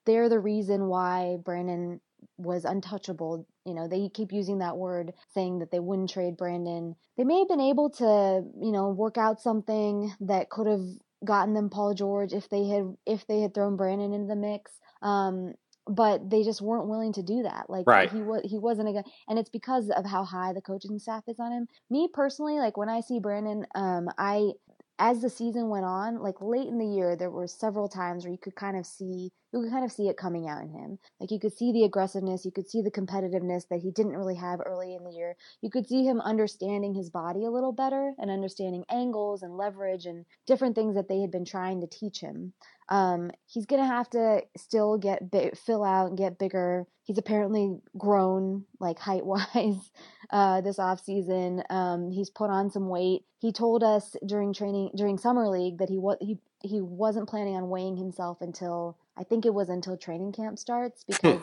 they're the reason why Brandon was untouchable. You know, they keep using that word, saying that they wouldn't trade Brandon. They may have been able to, you know, work out something that could have gotten them Paul George if they had if they had thrown Brandon into the mix. Um, but they just weren't willing to do that. Like right. he was he wasn't a guy, and it's because of how high the coaching staff is on him. Me personally, like when I see Brandon, um, I as the season went on, like late in the year, there were several times where you could kind of see you could kind of see it coming out in him. Like you could see the aggressiveness, you could see the competitiveness that he didn't really have early in the year. You could see him understanding his body a little better and understanding angles and leverage and different things that they had been trying to teach him. Um, he's gonna have to still get big, fill out and get bigger. He's apparently grown like height wise (laughs) uh, this off season. Um, he's put on some weight. He told us during training during summer league that he was he he wasn't planning on weighing himself until I think it was until training camp starts (laughs) because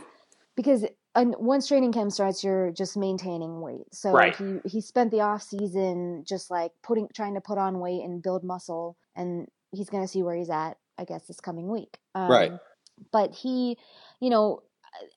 because once training camp starts you're just maintaining weight so right. he he spent the off season just like putting trying to put on weight and build muscle and he's going to see where he's at I guess this coming week. Um, right. But he, you know,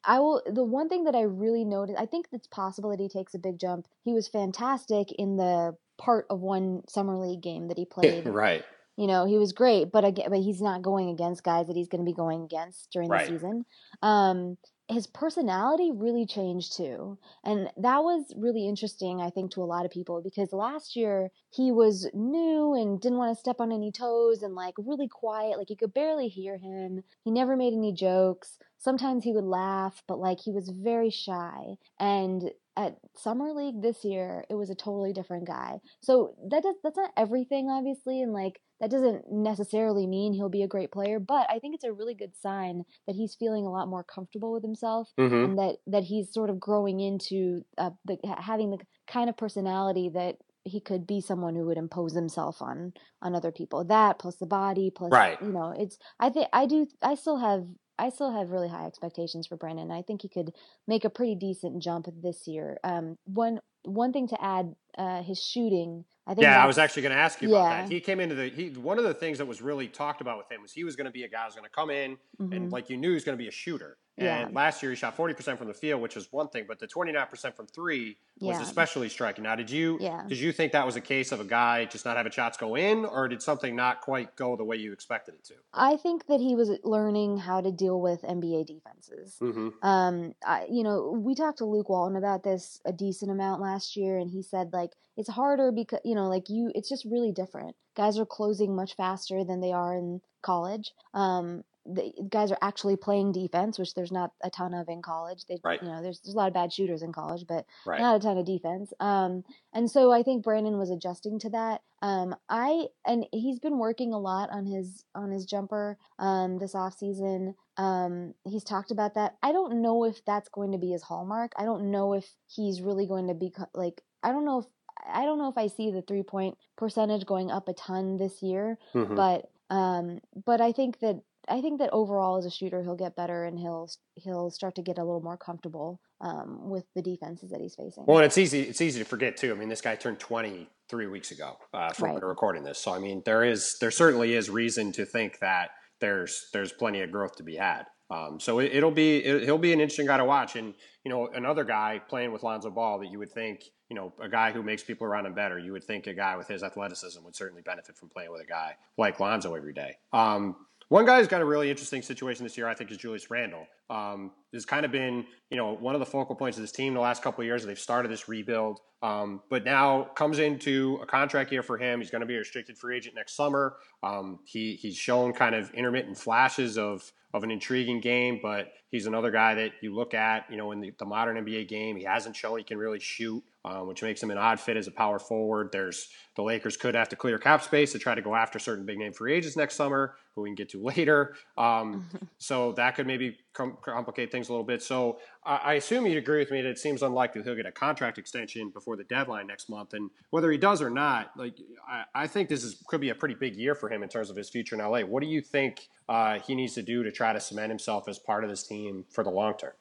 I will. The one thing that I really noticed, I think it's possible that he takes a big jump. He was fantastic in the part of one summer league game that he played. right. You know, he was great, but again, but he's not going against guys that he's going to be going against during right. the season. Um, his personality really changed too. And that was really interesting, I think, to a lot of people because last year he was new and didn't want to step on any toes and like really quiet. Like you could barely hear him. He never made any jokes. Sometimes he would laugh, but like he was very shy. And at summer league this year, it was a totally different guy. So that does, that's not everything, obviously. And like that doesn't necessarily mean he'll be a great player, but I think it's a really good sign that he's feeling a lot more comfortable with himself mm-hmm. and that that he's sort of growing into uh, the having the kind of personality that he could be someone who would impose himself on on other people. That plus the body plus right. you know, it's I think I do I still have I still have really high expectations for Brandon. I think he could make a pretty decent jump this year. Um, one one thing to add, uh, his shooting I think yeah, I was actually going to ask you yeah. about that. He came into the he one of the things that was really talked about with him was he was going to be a guy who's going to come in mm-hmm. and like you knew he was going to be a shooter. And yeah. last year he shot 40% from the field, which was one thing, but the 29% from 3 was yeah. especially striking. Now, did you yeah. did you think that was a case of a guy just not having shots go in or did something not quite go the way you expected it to? I think that he was learning how to deal with NBA defenses. Mm-hmm. Um, I, you know, we talked to Luke Walton about this a decent amount last year and he said like it's harder because you know like you it's just really different guys are closing much faster than they are in college um the guys are actually playing defense, which there's not a ton of in college. They, right. you know, there's, there's a lot of bad shooters in college, but right. not a ton of defense. Um, and so I think Brandon was adjusting to that. Um, I and he's been working a lot on his on his jumper um, this off season. Um, he's talked about that. I don't know if that's going to be his hallmark. I don't know if he's really going to be like. I don't know if I don't know if I see the three point percentage going up a ton this year, mm-hmm. but um, but I think that I think that overall as a shooter he'll get better and he'll he'll start to get a little more comfortable um, with the defenses that he's facing. Well, and it's easy it's easy to forget too. I mean, this guy turned twenty three weeks ago uh, from right. recording this, so I mean, there is there certainly is reason to think that there's there's plenty of growth to be had. Um, so it, will be it, he'll be an interesting guy to watch, and you know another guy playing with Lonzo Ball that you would think you know a guy who makes people around him better. You would think a guy with his athleticism would certainly benefit from playing with a guy like Lonzo every day. Um, one guy who's got a really interesting situation this year, I think, is Julius Randle. Um, has kind of been, you know, one of the focal points of this team the last couple of years. They've started this rebuild, um, but now comes into a contract year for him. He's going to be a restricted free agent next summer. Um, he he's shown kind of intermittent flashes of of an intriguing game, but he's another guy that you look at, you know, in the, the modern NBA game. He hasn't shown he can really shoot. Um, which makes him an odd fit as a power forward. There's the Lakers could have to clear cap space to try to go after certain big name free agents next summer, who we can get to (laughs) later. Um, (laughs) so that could maybe com- complicate things a little bit. So I, I assume you'd agree with me that it seems unlikely he'll get a contract extension before the deadline next month. And whether he does or not, like I, I think this is could be a pretty big year for him in terms of his future in LA. What do you think uh, he needs to do to try to cement himself as part of this team for the long term?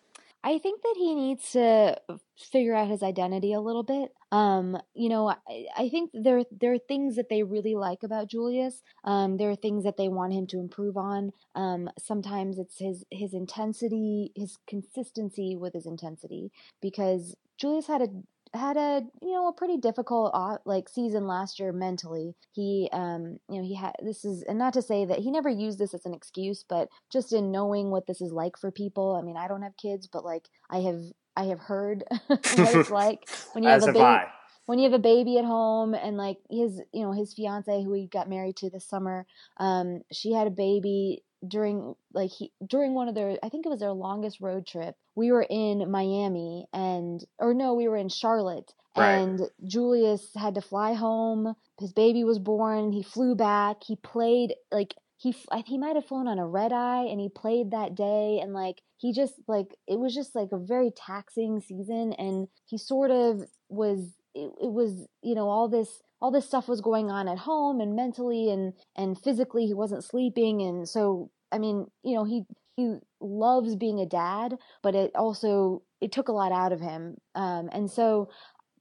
I think that he needs to figure out his identity a little bit. Um, you know, I, I think there there are things that they really like about Julius. Um, there are things that they want him to improve on. Um, sometimes it's his his intensity, his consistency with his intensity, because Julius had a had a you know a pretty difficult like season last year mentally. He um you know he had this is and not to say that he never used this as an excuse, but just in knowing what this is like for people. I mean, I don't have kids, but like I have I have heard (laughs) what it's (laughs) like when you have a baby. When you have a baby at home and like his, you know, his fiance who he got married to this summer, um, she had a baby during like he during one of their I think it was their longest road trip. We were in Miami and or no, we were in Charlotte right. and Julius had to fly home. His baby was born. He flew back. He played like he he might have flown on a red eye and he played that day and like he just like it was just like a very taxing season and he sort of was it, it was you know all this all this stuff was going on at home and mentally and and physically he wasn't sleeping and so I mean, you know, he he loves being a dad, but it also it took a lot out of him. Um, and so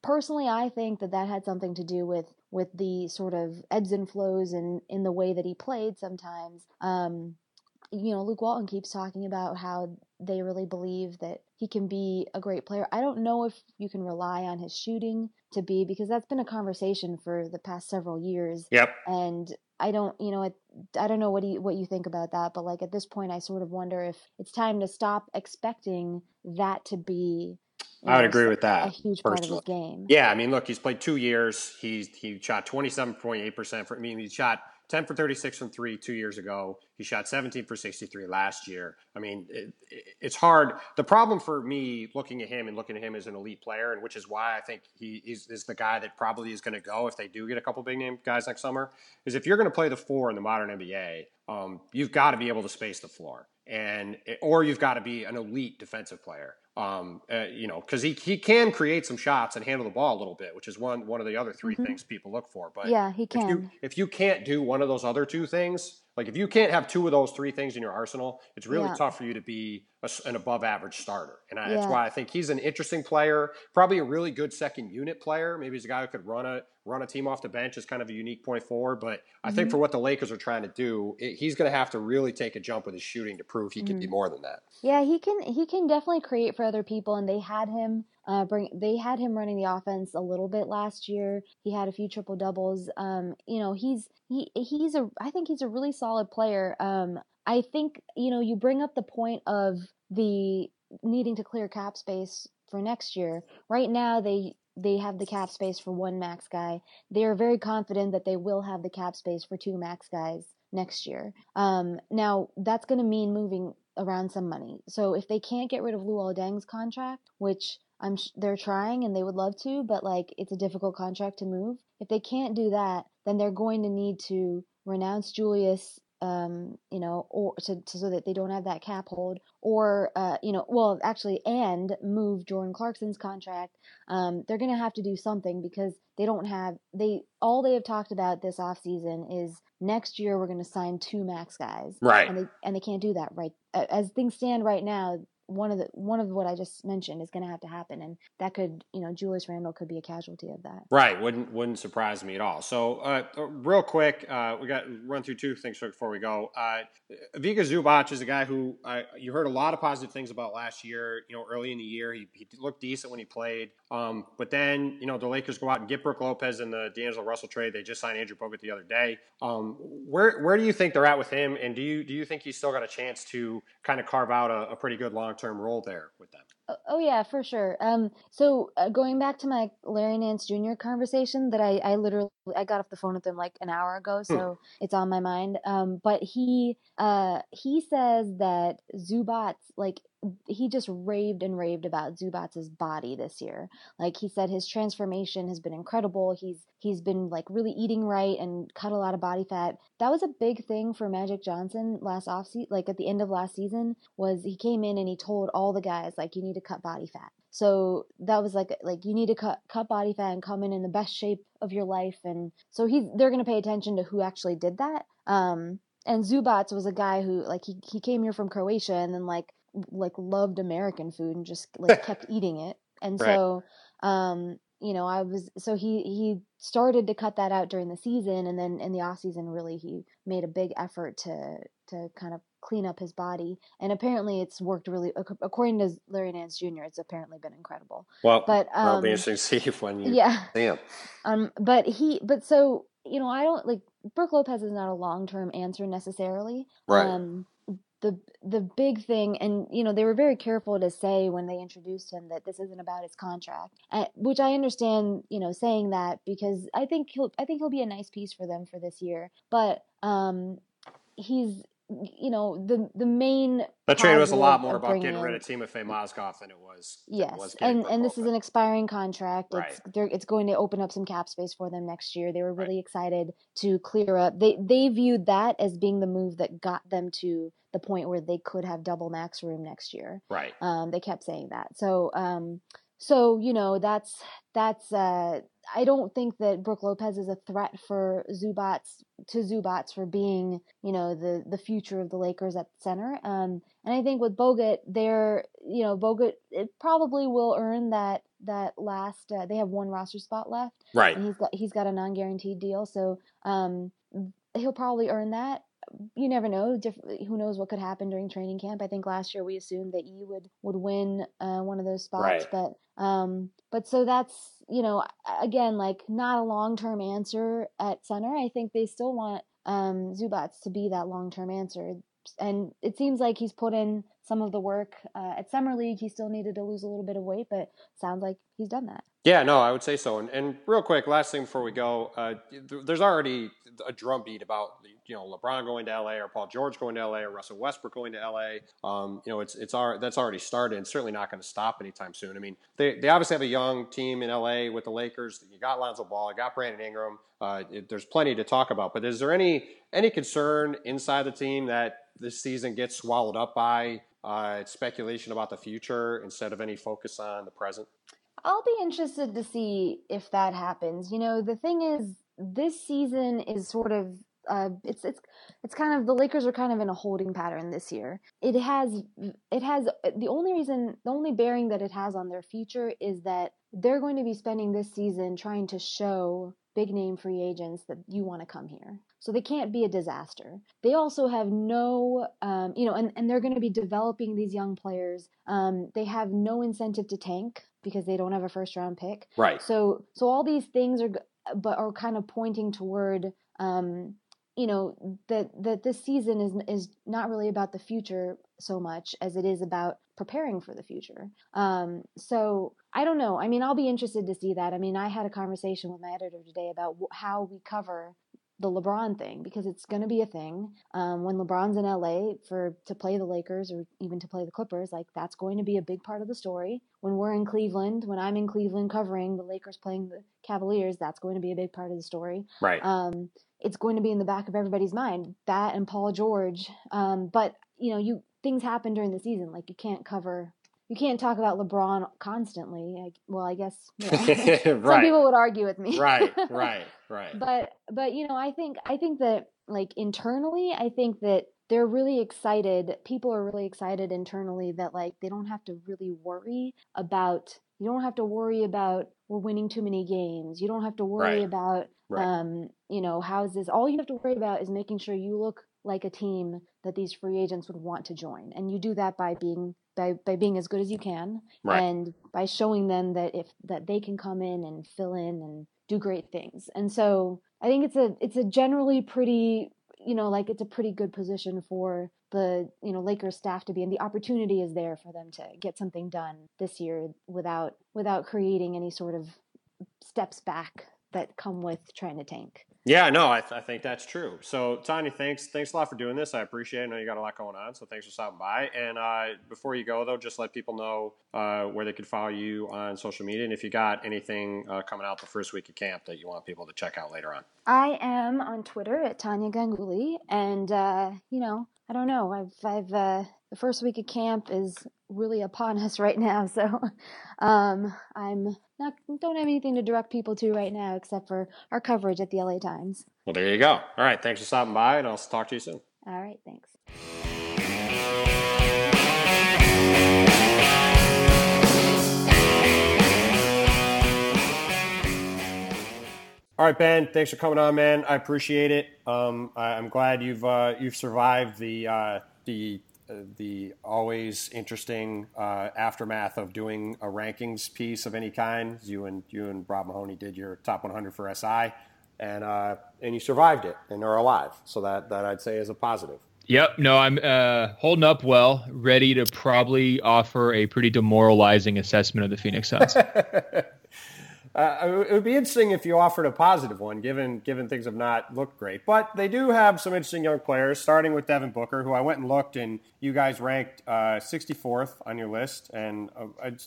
personally, I think that that had something to do with with the sort of ebbs and flows in in the way that he played sometimes. Um, you know, Luke Walton keeps talking about how they really believe that he can be a great player. I don't know if you can rely on his shooting to be because that's been a conversation for the past several years. Yep. And I don't, you know, it, I don't know what you, what you think about that, but like at this point, I sort of wonder if it's time to stop expecting that to be. I would know, agree with that. A huge personally. part of his game. Yeah, I mean, look, he's played two years. He's he shot twenty seven point eight percent for. I mean, he shot 10 for 36 from three two years ago. He shot 17 for 63 last year. I mean, it, it, it's hard. The problem for me looking at him and looking at him as an elite player, and which is why I think he is, is the guy that probably is going to go if they do get a couple big name guys next summer, is if you're going to play the four in the modern NBA, um, you've got to be able to space the floor. And or you've got to be an elite defensive player. Um, uh, you know, because he, he can create some shots and handle the ball a little bit, which is one one of the other 3 mm-hmm. things people look for. But yeah, he can. If you, if you can't do one of those other two things, like if you can't have two of those three things in your arsenal, it's really yeah. tough for you to be a, an above average starter. And I, yeah. that's why I think he's an interesting player, probably a really good second unit player. Maybe he's a guy who could run a run a team off the bench is kind of a unique point forward. But I mm-hmm. think for what the Lakers are trying to do, it, he's going to have to really take a jump with his shooting to prove he mm-hmm. can be more than that. Yeah, he can. He can definitely create for other people, and they had him uh, bring they had him running the offense a little bit last year. He had a few triple doubles. Um, you know, he's he he's a I think he's a really solid player. Um, I think you know you bring up the point of the needing to clear cap space for next year. Right now they they have the cap space for one max guy. They are very confident that they will have the cap space for two max guys next year. Um, now that's going to mean moving around some money. So if they can't get rid of Luol Deng's contract, which I'm they're trying and they would love to, but like it's a difficult contract to move. If they can't do that, then they're going to need to renounce Julius um, you know, or to, to, so that they don't have that cap hold, or uh, you know, well, actually, and move Jordan Clarkson's contract. Um, they're going to have to do something because they don't have they all they have talked about this offseason is next year we're going to sign two max guys, right? And they and they can't do that right as things stand right now one of the one of what I just mentioned is going to have to happen, and that could you know Julius Randle could be a casualty of that. Right, wouldn't wouldn't surprise me at all. So uh, uh real quick, uh, we got run through two things before we go. Uh, Ivica Zubac is a guy who you heard a lot of positive things about last year. You know, early in the year, he, he looked decent when he played, um, but then you know the Lakers go out and get Brook Lopez in the D'Angelo Russell trade. They just signed Andrew Bogut the other day. Um, where where do you think they're at with him, and do you do you think he's still got a chance to kind of carve out a, a pretty good long long term role there with them. Oh, oh yeah, for sure. Um, so uh, going back to my Larry Nance Jr. conversation that I, I literally I got off the phone with him like an hour ago, hmm. so it's on my mind. Um, but he uh he says that Zubac like he just raved and raved about Zubac's body this year. Like he said, his transformation has been incredible. He's he's been like really eating right and cut a lot of body fat. That was a big thing for Magic Johnson last off season, like at the end of last season, was he came in and he told all the guys like you need to cut body fat. So that was like like you need to cut cut body fat and come in in the best shape of your life. And so he's they're gonna pay attention to who actually did that. Um, and Zubac was a guy who like he he came here from Croatia and then like like loved American food and just like (laughs) kept eating it. And Right. so um you know, I was so he he started to cut that out during the season and then in the off season really he made a big effort to to kind of clean up his body and apparently it's worked really according to Larry Nance Jr. it's apparently been incredible. Well, But that'll be um interesting to see when you yeah. see. Um, but he, but so you know, I don't like Brook Lopez is not a long term answer necessarily. Right. Um, the the big thing, and you know, they were very careful to say when they introduced him that this isn't about his contract, uh, which I understand. You know, saying that because I think he'll, I think he'll be a nice piece for them for this year. But um, he's, you know, the the main That trade was a lot more about getting rid of Timofey Mozgov than it was. than it Yes, was and and this is an expiring contract. It's Right. they're, it's going to open up some cap space for them next year. They were really excited to clear up. They they viewed that as being the move that got them to the point where they could have double max room next year. right. Um, they kept saying that. So um, so you know that's that's uh, I don't think that Brook Lopez is a threat for Zubac to Zubac for being you know the the future of the Lakers at center. Um, and I think with Bogut, they're you know Bogut it probably will earn that that last. Uh, they have one roster spot left, Right. and he's got he's got a non guaranteed deal, so um, he'll probably earn that. You never know. Diff- who knows what could happen during training camp? I think last year we assumed that you would would win uh, one of those spots, Right. but um, but so that's you know again like not a long term answer at center. I think they still want um, Zubac to be that long term answer, and it seems like he's put in some of the work uh, at summer league. He still needed to lose a little bit of weight, but sounds like he's done that. Yeah, no, I would say so. And, and real quick, last thing before we go, uh, th- there's already a drumbeat about you know LeBron going to LA or Paul George going to LA or Russell Westbrook going to LA. Um, you know, it's it's already, that's already started. and certainly not going to stop anytime soon. I mean, they they obviously have a young team in LA with the Lakers. You got Lonzo Ball, you got Brandon Ingram. Uh, it, there's plenty to talk about. But is there any any concern inside the team that this season gets swallowed up by uh, speculation about the future instead of any focus on the present? I'll be interested to see if that happens. You know, the thing is, this season is sort of uh, it's it's it's kind of the Lakers are kind of in a holding pattern this year. It has it has the only reason the only bearing that it has on their future is that they're going to be spending this season trying to show big name free agents that you want to come here. So they can't be a disaster. They also have no, um, you know, and, and they're going to be developing these young players. Um, they have no incentive to tank because they don't have a first round pick. Right. So so all these things are but are kind of pointing toward um you know that that this season is is not really about the future so much as it is about preparing for the future. Um so I don't know. I mean, I'll be interested to see that. I mean, I had a conversation with my editor today about how we cover the LeBron thing because it's going to be a thing. Um, when LeBron's in LA for to play the Lakers or even to play the Clippers, like that's going to be a big part of the story. When we're in Cleveland, when I'm in Cleveland covering the Lakers playing the Cavaliers, that's going to be a big part of the story. Right. Um, it's going to be in the back of everybody's mind that and Paul George. Um, but you know, you things happen during the season. Like you can't cover. You can't talk about LeBron constantly. I, well, I guess you know, (laughs) (laughs) some right. people would argue with me. right. (laughs) Right. Right. but but you know i think i think that like internally i think that they're really excited people are really excited internally that like they don't have to really worry about you don't have to worry about we're winning too many games you don't have to worry Right. about Right. um you know how's this all you have to worry about is making sure you look like a team that these free agents would want to join and you do that by being by, by being as good as you can Right. and by showing them that if that they can come in and fill in and do great things. And so I think it's a it's a generally pretty you know like it's a pretty good position for the you know Lakers staff to be in. The opportunity is there for them to get something done this year without without creating any sort of steps back that come with trying to tank. Yeah, no, I, th- I think that's true. So, Tania, thanks thanks a lot for doing this. I appreciate it. I know you got a lot going on, so thanks for stopping by. And uh, before you go, though, just let people know uh, where they could follow you on social media, and if you got anything uh, coming out the first week of camp that you want people to check out later on. I am on Twitter at Tania Ganguli, and uh, you know, I don't know, I've I've uh, the first week of camp is really upon (laughs) us right now, so um, I'm not don't have anything to direct people to right now except for our coverage at the LA Times. Well, there you go. All right, thanks for stopping by, and I'll talk to you soon. All right, thanks. All right, Ben. Thanks for coming on, man. I appreciate it. Um, I, am glad you've uh, you've survived the uh, the uh, the always interesting uh, aftermath of doing a rankings piece of any kind. You and you and Rob Mahoney did your top 100 for SI, and uh, and you survived it and are alive. So that that I'd say is a positive. Yep. No, I'm uh, holding up well, ready to probably offer a pretty demoralizing assessment of the Phoenix Suns. (laughs) Uh, it would be interesting if you offered a positive one, given given things have not looked great. But they do have some interesting young players, starting with Devin Booker, who I went and looked, and you guys ranked uh, 64th on your list, and uh,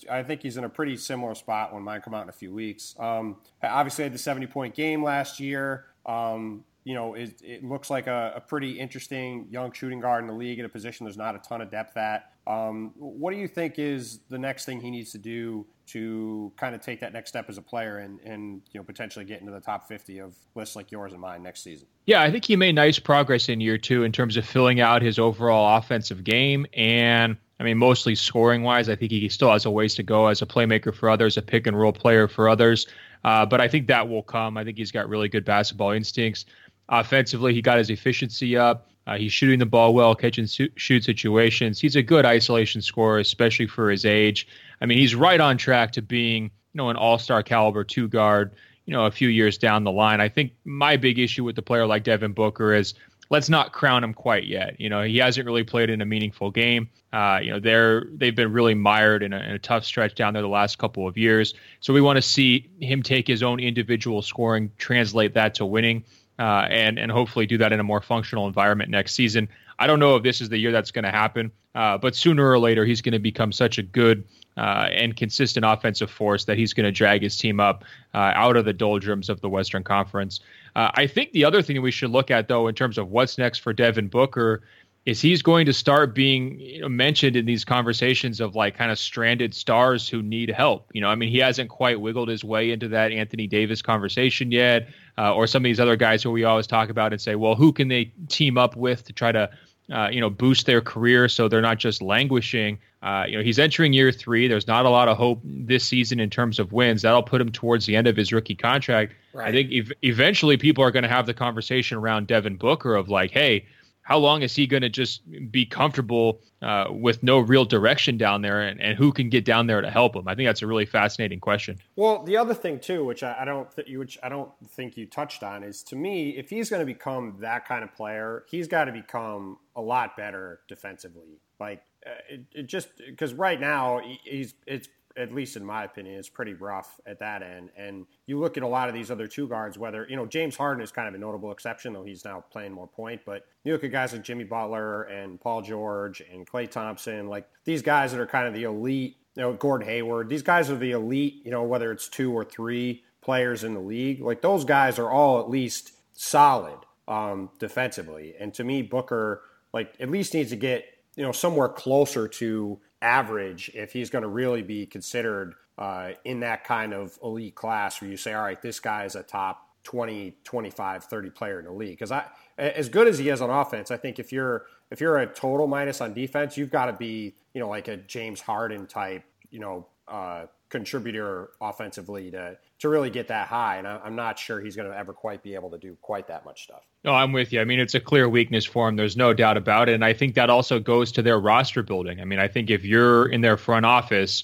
I, I, think he's in a pretty similar spot when mine come out in a few weeks. Um, obviously, had the 70 point game last year. Um, you know, it, it looks like a, a, pretty interesting young shooting guard in the league in a position there's not a ton of depth at. Um, what do you think is the next thing he needs to do to kind of take that next step as a player and, and you know potentially get into the top 50 of lists like yours and mine next season? Yeah, I think he made nice progress in year two in terms of filling out his overall offensive game and. I mean, mostly scoring wise, I think he still has a ways to go as a playmaker for others, a pick and roll player for others. Uh, but I think that will come. I think he's got really good basketball instincts. Offensively, he got his efficiency up. Uh, he's shooting the ball well, catching shoot situations. He's a good isolation scorer, especially for his age. I mean, he's right on track to being, you know, an all-star caliber two guard. You know, a few years down the line. I think my big issue with the player like Devin Booker is let's not crown him quite yet. You know, he hasn't really played in a meaningful game. Uh, you know, they're they've been really mired in a, in a, tough stretch down there the last couple of years. So we want to see him take his own individual scoring, translate that to winning uh, and and hopefully do that in a more functional environment next season. I don't know if this is the year that's going to happen, uh, but sooner or later he's going to become such a good uh, and consistent offensive force that he's going to drag his team up uh, out of the doldrums of the Western Conference. Uh, I think the other thing that we should look at, though, in terms of what's next for Devin Booker, is he's going to start being you know, mentioned in these conversations of like kind of stranded stars who need help. You know, I mean, he hasn't quite wiggled his way into that Anthony Davis conversation yet, uh, or some of these other guys who we always talk about and say, well, who can they team up with to try to uh, you know, boost their career so they're not just languishing. Uh, you know, he's entering year three. There's not a lot of hope this season in terms of wins. That'll put him towards the end of his rookie contract. Right. I think ev- eventually people are going to have the conversation around Devin Booker of like, hey, how long is he going to just be comfortable uh, with no real direction down there, and, and who can get down there to help him? I think that's a really fascinating question. Well, the other thing too, which I, I don't th- which I don't think you touched on, is to me, if he's going to become that kind of player, he's got to become a lot better defensively. Like uh, it, it just because right now he's it's at least in my opinion, is pretty rough at that end. And you look at a lot of these other two guards, whether, you know, James Harden is kind of a notable exception, though he's now playing more point. But you look at guys like Jimmy Butler and Paul George and Klay Thompson, like these guys that are kind of the elite, you know, Gordon Hayward, these guys are the elite, you know, whether it's two or three players in the league. Like those guys are all at least solid um, defensively. And to me, Booker, like, at least needs to get, you know, somewhere closer to average if he's going to really be considered uh, in that kind of elite class where you say, all right, this guy is a top 20, 25, 30 player in the league. Because I, as good as he is on offense, I think if you're if you're a total minus on defense, you've got to be you know like a James Harden type, you know, uh, contributor offensively to to really get that high. And I'm not sure he's going to ever quite be able to do quite that much stuff. No, I'm with you. I mean, it's a clear weakness for him. There's no doubt about it. And I think that also goes to their roster building. I mean, I think if you're in their front office,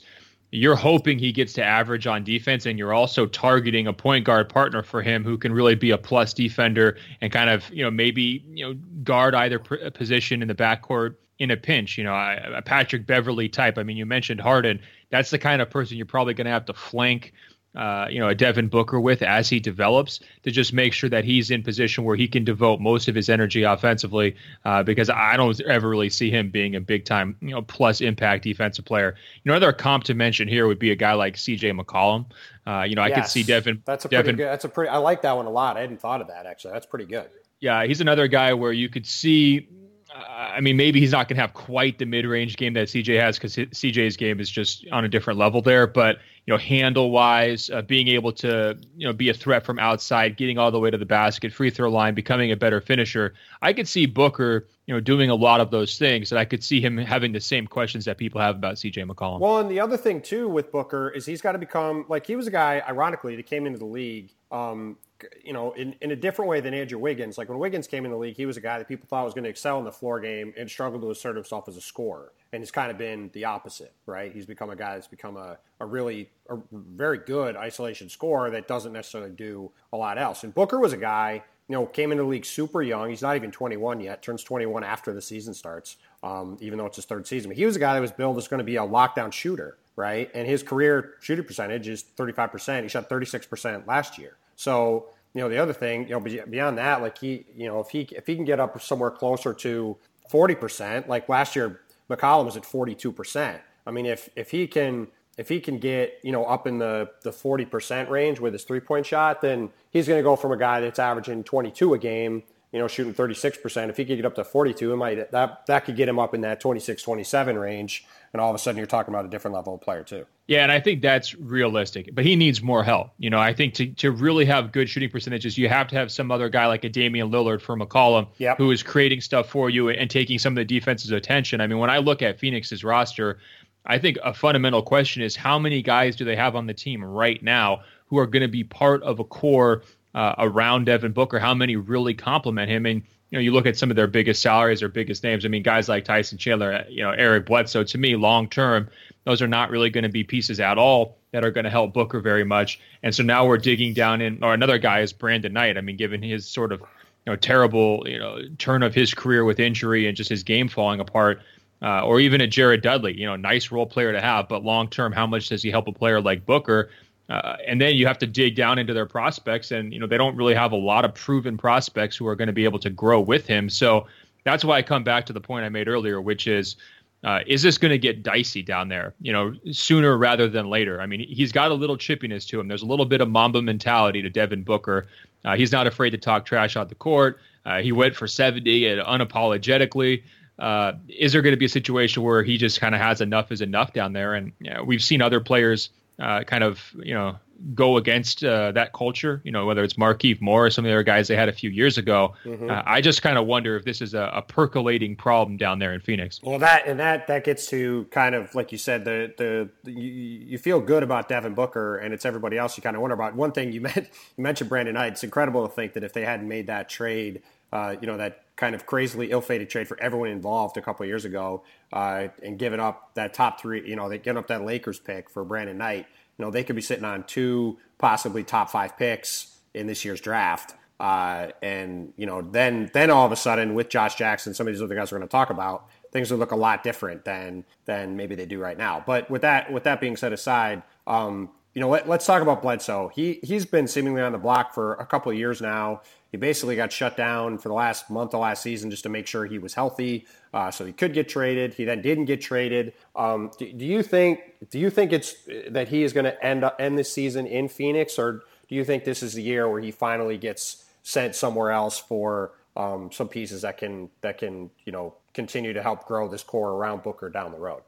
you're hoping he gets to average on defense, and you're also targeting a point guard partner for him who can really be a plus defender and kind of, you know, maybe you know guard either uh, position in the backcourt in a pinch. You know, a Patrick Beverley type. I mean, you mentioned Harden. That's the kind of person you're probably going to have to flank uh, you know, a Devin Booker with as he develops to just make sure that he's in position where he can devote most of his energy offensively. Uh, because I don't ever really see him being a big time, you know, plus impact defensive player. You know, another comp to mention here would be a guy like C.J. McCollum. Uh, you know, I could see Devin. That's a Devin, pretty good. That's a pretty. I like that one a lot. I hadn't thought of that actually. That's pretty good. Yeah, he's another guy where you could see I mean, maybe he's not going to have quite the mid-range game that CJ has because CJ's game is just on a different level there. But you know, handle-wise, uh, being able to you know be a threat from outside, getting all the way to the basket, free throw line, becoming a better finisher. I could see Booker, you know, doing a lot of those things, and I could see him having the same questions that people have about CJ McCollum. Well, and the other thing too with Booker is he's got to become like he was a guy, ironically, that came into the league. Um, you know, in, in a different way than Andrew Wiggins. Like when Wiggins came in the league, he was a guy that people thought was going to excel in the floor game and struggle to assert himself as a scorer. And it's kind of been the opposite, right? He's become a guy that's become a, a really, a very good isolation scorer that doesn't necessarily do a lot else. And Booker was a guy, you know, came into the league super young. He's not even 21 yet, turns 21 after the season starts, um, even though it's his third season. But he was a guy that was billed as going to be a lockdown shooter, right? And his career shooting percentage is 35%. He shot 36% last year. So you know, the other thing, you know, beyond that, like he, you know, if he if he can get up somewhere closer to forty percent, like last year, McCollum was at forty two percent. I mean, if if he can if he can get you know up in the the forty percent range with his three point shot, then he's going to go from a guy that's averaging twenty two a game you know, shooting 36%. If he could get up to 42, it might that that could get him up in that 26, 27 range. And all of a sudden you're talking about a different level of player too. Yeah, and I think that's realistic. But he needs more help. You know, I think to, to really have good shooting percentages, you have to have some other guy like a Damian Lillard for McCollum yep. who is creating stuff for you and taking some of the defense's attention. I mean, when I look at Phoenix's roster, I think a fundamental question is how many guys do they have on the team right now who are going to be part of a core uh, around Devin Booker, how many really compliment him. And you know, you look at some of their biggest salaries or biggest names. I mean, guys like Tyson Chandler, uh, you know, Eric Bledsoe. To me, long term, those are not really going to be pieces at all that are going to help Booker very much. And so now we're digging down in. Or another guy is Brandon Knight. I mean, given his sort of you know terrible you know turn of his career with injury and just his game falling apart. Uh, or even a Jared Dudley, you know, nice role player to have, but long term, how much does he help a player like Booker? Uh, and then you have to dig down into their prospects, and you know they don't really have a lot of proven prospects who are going to be able to grow with him. So that's why I come back to the point I made earlier, which is, uh, is this going to get dicey down there? You know, sooner rather than later. I mean, he's got a little chippiness to him. There's a little bit of Mamba mentality to Devin Booker. Uh, he's not afraid to talk trash out the court. Uh, he went for 70 and unapologetically. Uh, is there going to be a situation where he just kind of has enough is enough down there? And you know, we've seen other players uh, kind of you know go against uh, that culture. You know, whether it's Markieff Morris or some of the other guys they had a few years ago. Mm-hmm. Uh, I just kind of wonder if this is a, a, percolating problem down there in Phoenix. Well, that and that that gets to kind of like you said, the the, the you, you, feel good about Devin Booker, and it's everybody else you kind of wonder about. One thing you, (laughs) meant, you mentioned Brandon Knight. It's incredible to think that if they hadn't made that trade. Uh, you know that kind of crazily ill-fated trade for everyone involved a couple years ago, uh, and giving up that top three. You know, they giving up that Lakers pick for Brandon Knight you know, they could be sitting on two possibly top five picks in this year's draft. Uh, and you know, then then all of a sudden with Josh Jackson, some of these other guys we're going to talk about, things would look a lot different than than maybe they do right now. But with that with that being said aside, um, you know, let, us talk about Bledsoe. He he's been seemingly on the block for a couple of years now. He basically got shut down for the last month of last season just to make sure he was healthy, uh, so he could get traded. He then didn't get traded. Um, do, do, you think do you think it's that he is going to end up, end this season in Phoenix, or do you think this is the year where he finally gets sent somewhere else for um, some pieces that can that can you know continue to help grow this core around Booker down the road?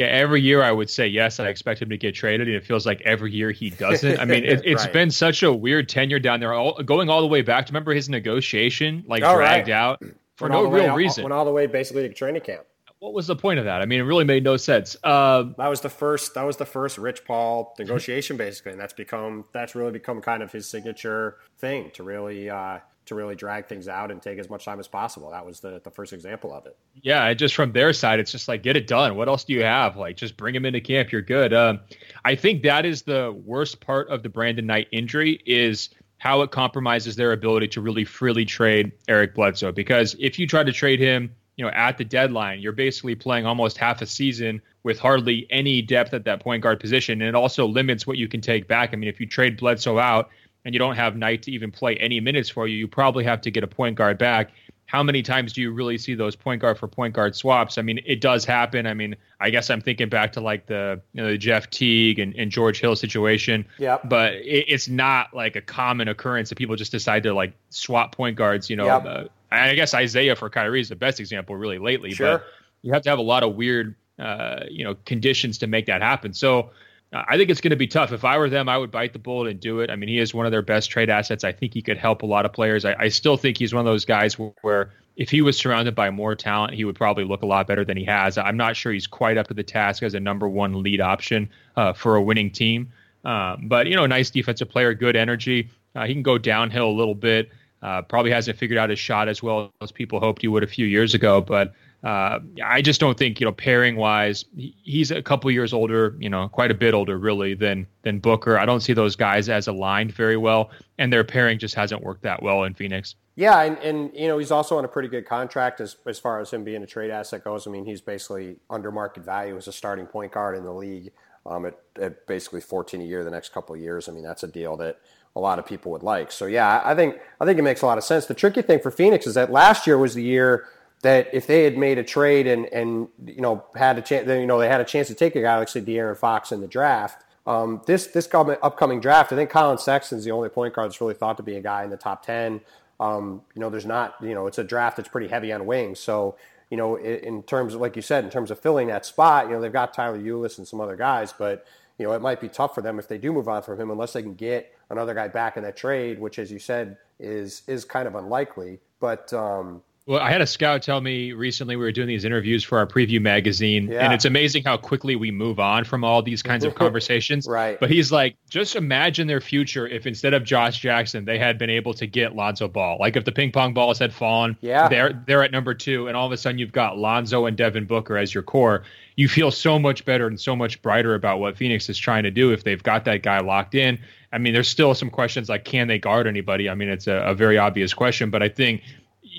Yeah, every year I would say yes. I expect him to get traded, and it feels like every year he doesn't. I mean, (laughs) it, has right. been such a weird tenure down there, all, going all the way back. Remember his negotiation, like all dragged right. out for went no real reason. Went all the way basically to training camp. What was the point of that? I mean, it really made no sense. Uh, that was the first. That was the first Rich Paul negotiation, basically, and that's become that's really become kind of his signature thing to really uh, to really drag things out and take as much time as possible. That was the, the first example of it. Yeah, just from their side, it's just like get it done. What else do you have? Like just bring him into camp. You're good. Um, I think that is the worst part of the Brandon Knight injury is how it compromises their ability to really freely trade Eric Bledsoe. Because if you try to trade him, you know, at the deadline, you're basically playing almost half a season with hardly any depth at that point guard position. And it also limits what you can take back. I mean, if you trade Bledsoe out and you don't have Knight to even play any minutes for you, you probably have to get a point guard back how many times do you really see those point guard for point guard swaps? I mean, it does happen. I mean, I guess I'm thinking back to like the you know the Jeff Teague and, and George Hill situation. Yeah. But it, it's not like a common occurrence that people just decide to like swap point guards. You know, yep. uh, I guess Isaiah for Kyrie is the best example really lately. Sure. But you have to have a lot of weird uh, you know conditions to make that happen. So I think it's going to be tough. If I were them, I would bite the bullet and do it. I mean, he is one of their best trade assets. I think he could help a lot of players. I, I still think he's one of those guys where if he was surrounded by more talent, he would probably look a lot better than he has. I'm not sure he's quite up to the task as a number one lead option uh, for a winning team. Um, but, you know, nice defensive player, good energy. Uh, he can go downhill a little bit. Uh, probably hasn't figured out his shot as well as people hoped he would a few years ago. But uh, I just don't think you know pairing wise, he's a couple years older, you know, quite a bit older really than than Booker. I don't see those guys as aligned very well, and their pairing just hasn't worked that well in Phoenix. Yeah, and, and you know he's also on a pretty good contract as as far as him being a trade asset goes. I mean, he's basically under market value as a starting point guard in the league um, at, at basically 14 a year the next couple of years. I mean, that's a deal that a lot of people would like. So yeah, I think I think it makes a lot of sense. The tricky thing for Phoenix is that last year was the year that if they had made a trade and and you know had a chance, then you know they had a chance to take a guy like say De'Aaron Fox in the draft. Um, this this upcoming draft, I think Collin Sexton's the only point guard that's really thought to be a guy in the top ten. Um, you know, there's not you know it's a draft that's pretty heavy on wings, so you know in terms of like you said, in terms of filling that spot, you know they've got Tyler Ulis and some other guys, but you know it might be tough for them if they do move on from him unless they can get another guy back in that trade, which as you said is is kind of unlikely. But um, well, I had a scout tell me recently we were doing these interviews for our preview magazine, yeah. and it's amazing how quickly we move on from all these kinds of (laughs) conversations. right. But he's like, just imagine their future if instead of Josh Jackson, they had been able to get Lonzo Ball. Like if the ping pong balls had fallen, yeah. they're they're at number two, and all of a sudden you've got Lonzo and Devin Booker as your core. You feel so much better and so much brighter about what Phoenix is trying to do if they've got that guy locked in. I mean, there's still some questions like can they guard anybody? I mean, it's a, a very obvious question, but I think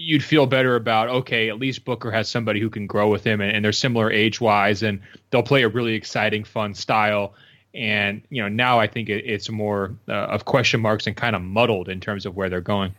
you'd feel better about okay at least booker has somebody who can grow with him and, and they're similar age wise and they'll play a really exciting fun style. And you know now i think it, it's more uh, of question marks and kind of muddled in terms of where they're going.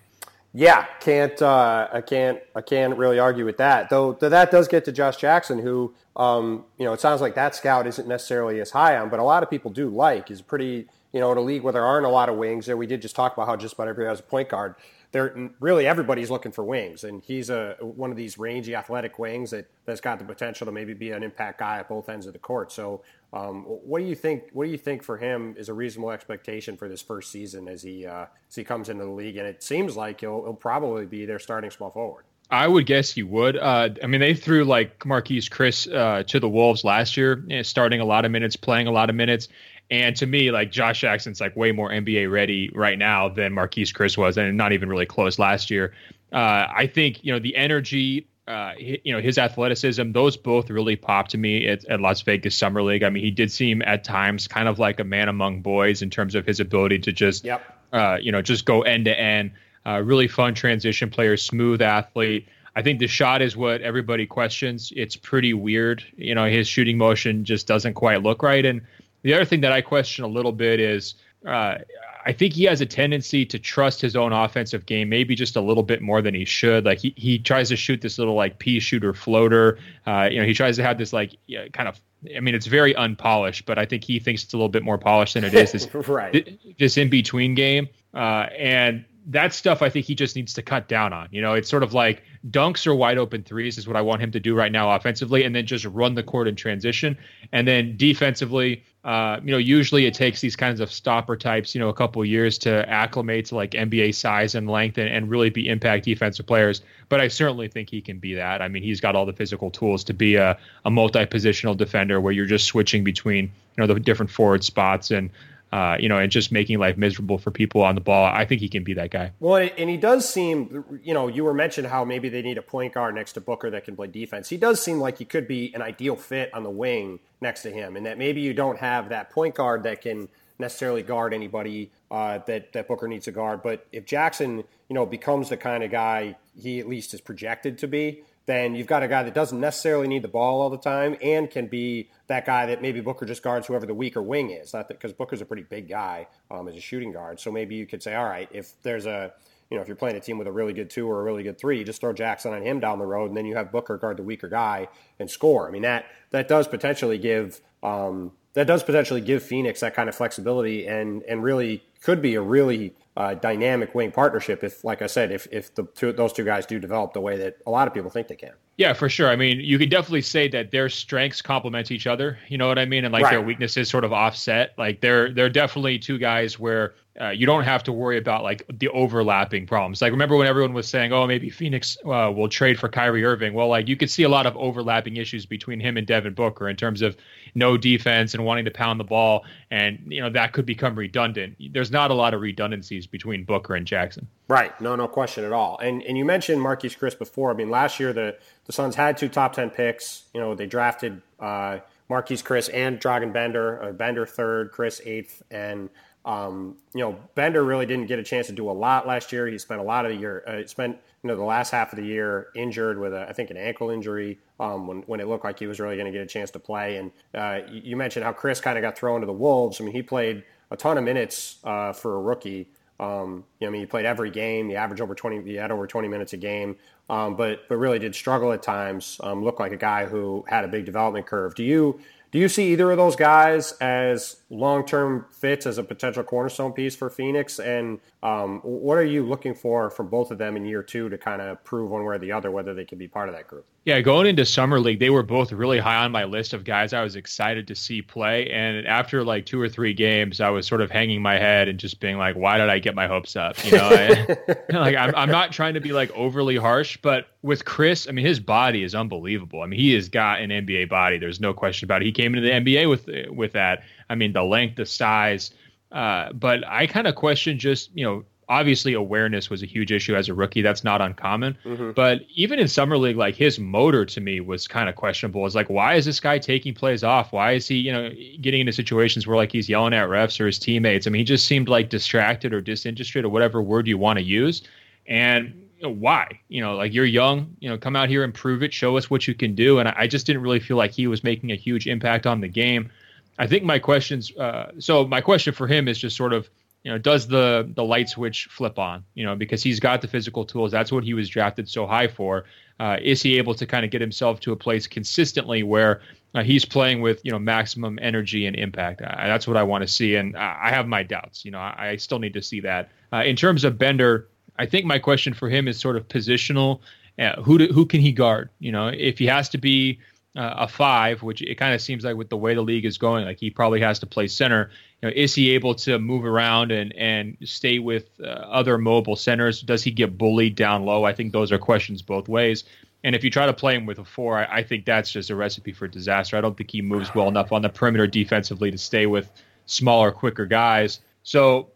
Yeah can't uh, i can't i can't really argue with that. Though, that does get to josh jackson who um, you know it sounds like that scout isn't necessarily as high on but a lot of people do like. Is pretty you know in a league where there aren't a lot of wings. There we did just talk about how just about everybody has a point guard they're really everybody's looking for wings, and he's a one of these rangy, athletic wings that that's got the potential to maybe be an impact guy at both ends of the court. So, um, what do you think? What do you think for him is a reasonable expectation for this first season as he uh, as he comes into the league? And it seems like he'll, he'll probably be their starting small forward. I would guess he would. Uh, I mean, they threw like Marquese Chriss uh, to the Wolves last year, you know, starting a lot of minutes, playing a lot of minutes. And to me, like Josh Jackson's like way more NBA ready right now than Marquese Chriss was, and not even really close last year. Uh, I think you know the energy, uh, you know his athleticism, those both really popped to me at, at, Las Vegas Summer League. I mean, he did seem at times kind of like a man among boys in terms of his ability to just, yep. uh, you know, just go end to end. Uh, really fun transition player, smooth athlete. I think the shot is what everybody questions. It's pretty weird. You know, his shooting motion just doesn't quite look right. And the other thing that I question a little bit is uh, I think he has a tendency to trust his own offensive game, maybe just a little bit more than he should. Like he, he tries to shoot this little like pea shooter floater. Uh, you know, he tries to have this like kind of. I mean, it's very unpolished, but I think he thinks it's a little bit more polished than it is. This, (laughs) right. this in between game, uh, and that stuff I think he just needs to cut down on. You know, it's sort of like dunks or wide open threes is what I want him to do right now offensively, and then just run the court in transition. And then defensively, uh, you know, usually it takes these kinds of stopper types, you know, a couple years to acclimate to like NBA size and length and, and really be impact defensive players. But I certainly think he can be that. I mean, he's got all the physical tools to be a, a multi positional defender where you're just switching between, you know, the different forward spots and uh, you know, and just making life miserable for people on the ball. I think he can be that guy. Well, and he does seem, you know, you were mentioned how maybe they need a point guard next to Booker that can play defense. He does seem like he could be an ideal fit on the wing next to him, and that maybe you don't have that point guard that can necessarily guard anybody uh, that that Booker needs to guard. But if Jackson, you know, becomes the kind of guy he at least is projected to be, then you've got a guy that doesn't necessarily need the ball all the time and can be that guy that maybe Booker just guards whoever the weaker wing is. Not because Booker's a pretty big guy um, as a shooting guard. So maybe you could say, all right, if there's a you know, if you're playing a team with a really good two or a really good three, you just throw Jackson on him down the road, and then you have Booker guard the weaker guy and score. I mean, that that does potentially give um, that does potentially give Phoenix that kind of flexibility, and and really could be a really uh, dynamic wing partnership if, like I said, if if the two, those two guys do develop the way that a lot of people think they can. Yeah, for sure. I mean, you could definitely say that their strengths complement each other. You know what I mean? And like right. their weaknesses sort of offset. Like they're they're definitely two guys where uh, you don't have to worry about like the overlapping problems. Like remember when everyone was saying, "Oh, maybe Phoenix uh, will trade for Kyrie Irving." Well, like you could see a lot of overlapping issues between him and Devin Booker in terms of no defense and wanting to pound the ball, and you know that could become redundant. There's not a lot of redundancies between Booker and Jackson. Right. No, no question at all. And and you mentioned Marquese Chriss before. I mean, last year the the Suns had two top ten picks. You know, they drafted uh, Marquese Chriss and Dragan Bender. Uh, Bender third, Chriss eighth, and um, you know, Bender really didn't get a chance to do a lot last year. He spent a lot of the year, uh, spent you know the last half of the year injured with a, I think an ankle injury um, when when it looked like he was really going to get a chance to play. And uh, you mentioned how Chriss kind of got thrown to the wolves. I mean, he played a ton of minutes uh, for a rookie. Um, you know, I mean, he played every game. He averaged over twenty. He had over twenty minutes a game, um, but but really did struggle at times. Um, looked like a guy who had a big development curve. Do you do you see either of those guys as long term fits as a potential cornerstone piece for Phoenix? And um, what are you looking for from both of them in year two to kind of prove one way or the other whether they can be part of that group? Yeah, going into summer league, they were both really high on my list of guys I was excited to see play. And after like two or three games, I was sort of hanging my head and just being like, "Why did I get my hopes up?" You know, I, (laughs) like I'm, I'm not trying to be like overly harsh, but with Chriss, I mean, his body is unbelievable. I mean, he has got an NBA body. There's no question about it. He came into the NBA with with that. I mean, the length, the size. Uh, but I kind of question just you know obviously awareness was a huge issue as a rookie. That's not uncommon. Mm-hmm. But even in summer league, like his motor to me was kind of questionable. It's like, why is this guy taking plays off? Why is he, you know, getting into situations where like he's yelling at refs or his teammates? I mean, he just seemed like distracted or disinterested or whatever word you want to use. And you know, why? You know, like you're young, you know, come out here and prove it, show us what you can do. And I, I just didn't really feel like he was making a huge impact on the game. I think my questions, uh, so my question for him is just sort of, you know, does the the light switch flip on? You know, because he's got the physical tools. That's what he was drafted so high for. Uh, is he able to kind of get himself to a place consistently where uh, he's playing with you know maximum energy and impact? Uh, that's what I want to see, and I have my doubts. You know, I, I still need to see that. Uh, in terms of Bender, I think my question for him is sort of positional. Uh, who do, who can he guard? You know, if he has to be uh, a five, which it kind of seems like with the way the league is going, like he probably has to play center. You know, is he able to move around and and stay with uh, other mobile centers? Does he get bullied down low? I think those are questions both ways. And if you try to play him with a four, I, I think that's just a recipe for disaster. I don't think he moves well enough on the perimeter defensively to stay with smaller, quicker guys. So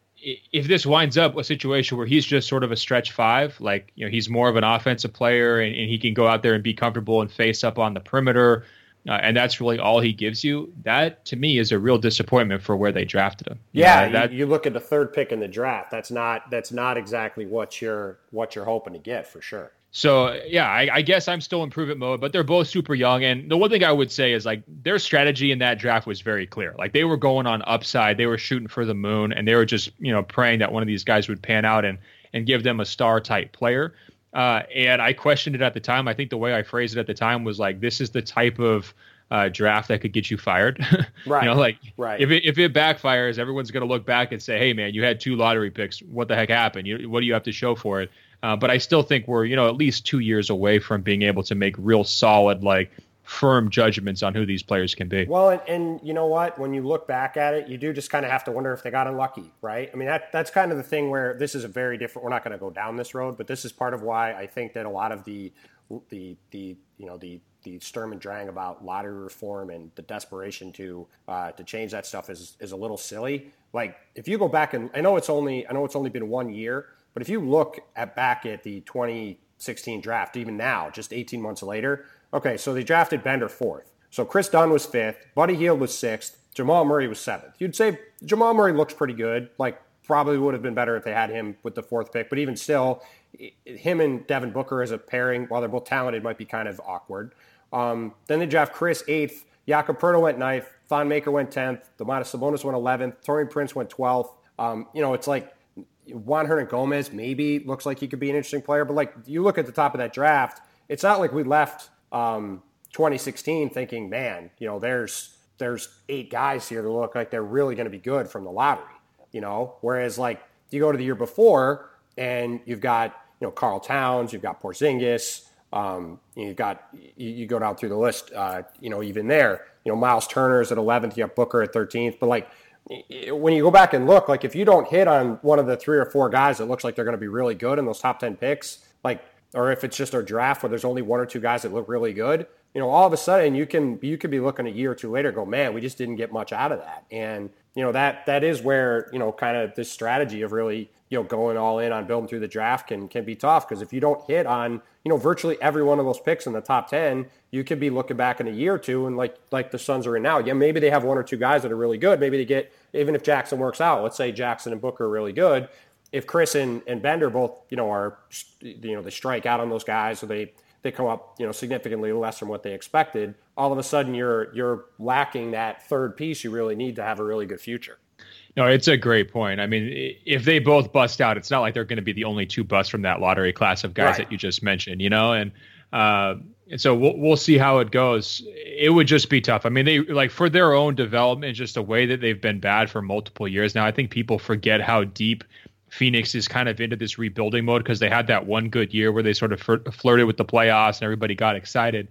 if this winds up a situation where he's just sort of a stretch five, like you know he's more of an offensive player and, and he can go out there and be comfortable and face up on the perimeter, uh, and that's really all he gives you. That to me is a real disappointment for where they drafted him. You yeah, know, that, you, you look at the third pick in the draft. That's not that's not exactly what you're what you're hoping to get for sure. So yeah, I, I, guess I'm still in prove mode, but they're both super young. And the one thing I would say is like their strategy in that draft was very clear. Like they were going on upside, they were shooting for the moon, and they were just you know praying that one of these guys would pan out and and give them a star type player. Uh, and I questioned it at the time. I think the way I phrased it at the time was like, this is the type of uh, draft that could get you fired. right. (laughs) you know, like right. if it if it backfires, everyone's going to look back and say, "Hey, man, you had two lottery picks. What the heck happened? You, what do you have to show for it?" Uh, but I still think we're, you know, at least two years away from being able to make real solid, like firm judgments on who these players can be. Well, and, and you know what? When you look back at it, you do just kind of have to wonder if they got unlucky, right? I mean, that that's kind of the thing where this is a very different. We're not going to go down this road, but this is part of why I think that a lot of the the the you know the the Sturm and Drang about lottery reform and the desperation to uh, to change that stuff is is a little silly. Like if you go back and I know it's only I know it's only been one year, but if you look at back at the 2016 draft, even now, just 18 months later, okay, so they drafted Bender fourth. So Kris Dunn was fifth, Buddy Hield was sixth, Jamal Murray was seventh. You'd say Jamal Murray looks pretty good, like probably would have been better if they had him with the fourth pick. But even still, him and Devin Booker as a pairing, while they're both talented, might be kind of awkward. Um, then they draft Chriss eighth. Jakob Poeltl went ninth. Thon Maker went tenth. Domantas Sabonis went eleventh. Taurean Prince went twelfth. Um, you know, it's like Juan Hernangomez maybe looks like he could be an interesting player, but like you look at the top of that draft, it's not like we left um, 2016 thinking, man, you know, there's there's eight guys here that look like they're really going to be good from the lottery, you know. Whereas like you go to the year before and you've got you know Karl Towns, you've got Porzingis, um, you've got you, you, go down through the list, uh, you know, even there, you know, Myles Turner's at 11th, you have Booker at 13th, but like when you go back and look, like if you don't hit on one of the three or four guys that looks like they're going to be really good in those top 10 picks, like, or if it's just a draft where there's only one or two guys that look really good, you know, all of a sudden you can you could be looking a year or two later, go, man, we just didn't get much out of that, and you know that that is where you know kind of this strategy of really you know going all in on building through the draft can can be tough because if you don't hit on you know virtually every one of those picks in the top 10 you could be looking back in a year or two and like like the suns are in now. Yeah maybe they have one or two guys that are really good. Maybe they get even if jackson works out let's say jackson and booker are really good if chriss and, and bender both you know are you know they strike out on those guys or they they come up, you know, significantly less than what they expected, all of a sudden you're you're lacking that third piece you really need to have a really good future. No, it's a great point. I mean, if they both bust out, it's not like they're going to be the only two busts from that lottery class of guys right. that you just mentioned, you know, and uh, and so we'll we'll see how it goes. It would just be tough. I mean, they like for their own development, just the way that they've been bad for multiple years now. I think people forget how deep Phoenix is kind of into this rebuilding mode because they had that one good year where they sort of flirted with the playoffs and everybody got excited.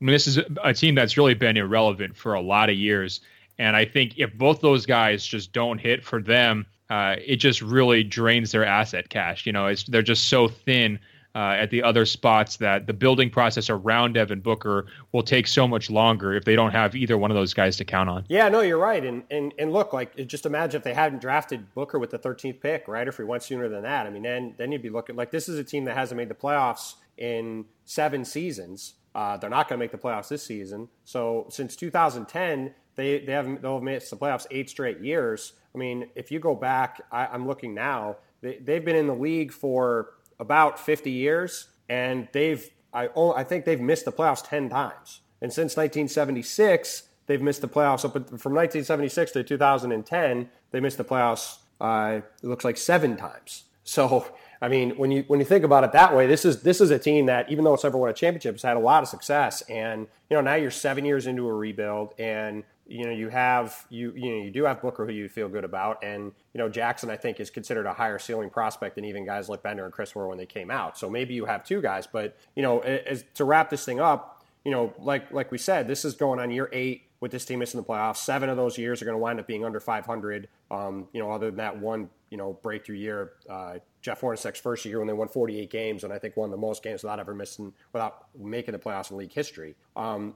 I mean, this is a team that's really been irrelevant for a lot of years. And I think if both those guys just don't hit for them, uh, it just really drains their asset cash. You know, they're just so thin uh, at the other spots that the building process around Devin Booker will take so much longer if they don't have either one of those guys to count on. Yeah, no, you're right. And and and look, like just imagine if they hadn't drafted Booker with the 13th pick, right? If we went sooner than that, I mean, then then you'd be looking like this is a team that hasn't made the playoffs in seven seasons. Uh, they're not going to make the playoffs this season. So since 2010, they they haven't they'll have missed the playoffs eight straight years. I mean, if you go back, I, I'm looking now. They, they've been in the league for about 50 years, and they've I, I think they've missed the playoffs 10 times. And since 1976, they've missed the playoffs up from 1976 to 2010. They missed the playoffs. Uh, it looks like seven times. So I mean, when you when you think about it that way, this is this is a team that even though it's never won a championship, has had a lot of success. And you know now you're seven years into a rebuild, and you know, you have you you know you do have Booker who you feel good about, and you know Jackson I think is considered a higher ceiling prospect than even guys like Bender and Chriss were when they came out. So maybe you have two guys, but you know as, to wrap this thing up, you know like like we said, this is going on year eight with this team missing the playoffs. Seven of those years are going to wind up being under 500. Um, you know, other than that one, you know, breakthrough year, uh, Jeff Hornacek's first year when they won 48 games, and I think won the most games without ever missing, without making the playoffs in league history. Um,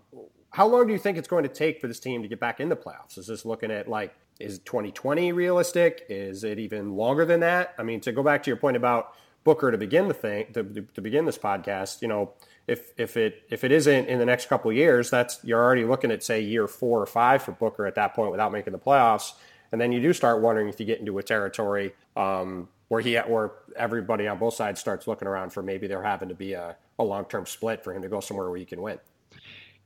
how long do you think it's going to take for this team to get back in the playoffs? Is this looking at like is 2020 realistic? Is it even longer than that? I mean, to go back to your point about Booker to begin the thing to, to begin this podcast, you know, if if it if it isn't in the next couple years, that's you're already looking at say year four or five for Booker at that point without making the playoffs, and then you do start wondering if you get into a territory um, where he where everybody on both sides starts looking around for maybe there having to be a, a long term split for him to go somewhere where he can win.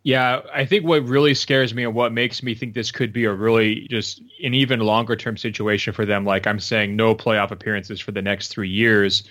Yeah, I think what really scares me and what makes me think this could be a really just an even longer term situation for them, like I'm saying, no playoff appearances for the next three years,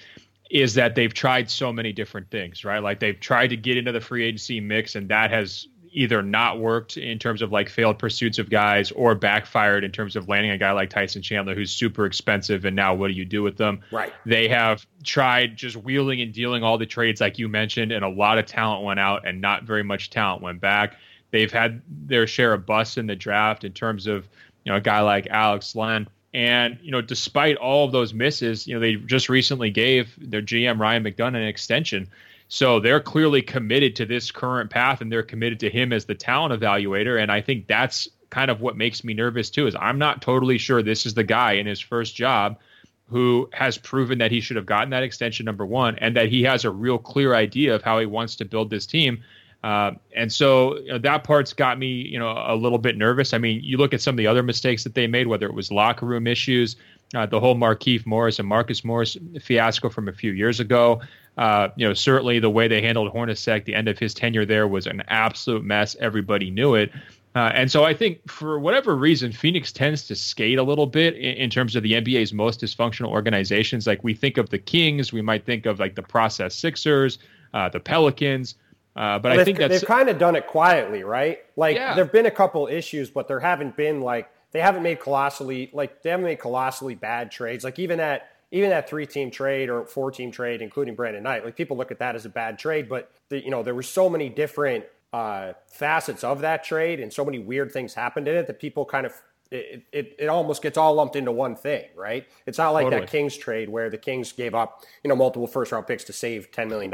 is that they've tried so many different things, right? Like they've tried to get into the free agency mix, and that has either not worked in terms of like failed pursuits of guys or backfired in terms of landing a guy like Tyson Chandler who's super expensive and now what do you do with them? Right. They have tried just wheeling and dealing all the trades like you mentioned and a lot of talent went out and not very much talent went back. They've had their share of busts in the draft in terms of, you know, a guy like Alex Len. And, you know, despite all of those misses, you know, they just recently gave their GM Ryan McDonough an extension. So they're clearly committed to this current path and they're committed to him as the talent evaluator. And I think that's kind of what makes me nervous too, is I'm not totally sure this is the guy in his first job who has proven that he should have gotten that extension number one and that he has a real clear idea of how he wants to build this team. Uh, and so you know, that part's got me, you know, a little bit nervous. I mean, you look at some of the other mistakes that they made, whether it was locker room issues, uh, the whole Markieff Morris and Marcus Morris fiasco from a few years ago. Uh, you know, certainly the way they handled Hornacek, the end of his tenure there was an absolute mess. Everybody knew it. Uh, and so I think for whatever reason, Phoenix tends to skate a little bit in, in, terms of the NBA's most dysfunctional organizations. Like we think of the Kings, we might think of like the process Sixers, uh, the Pelicans. Uh, but well, I think they've kind of done it quietly, right? Like yeah. there've been a couple issues, but there haven't been like they haven't made colossally like they haven't made colossally bad trades. Like even that even that three team trade or four team trade, including Brandon Knight, like people look at that as a bad trade, but the, you know there were so many different uh, facets of that trade and so many weird things happened in it that people kind of it, it, it almost gets all lumped into one thing, right? It's not like totally. that Kings trade where the Kings gave up, you know, multiple first round picks to save $10 million.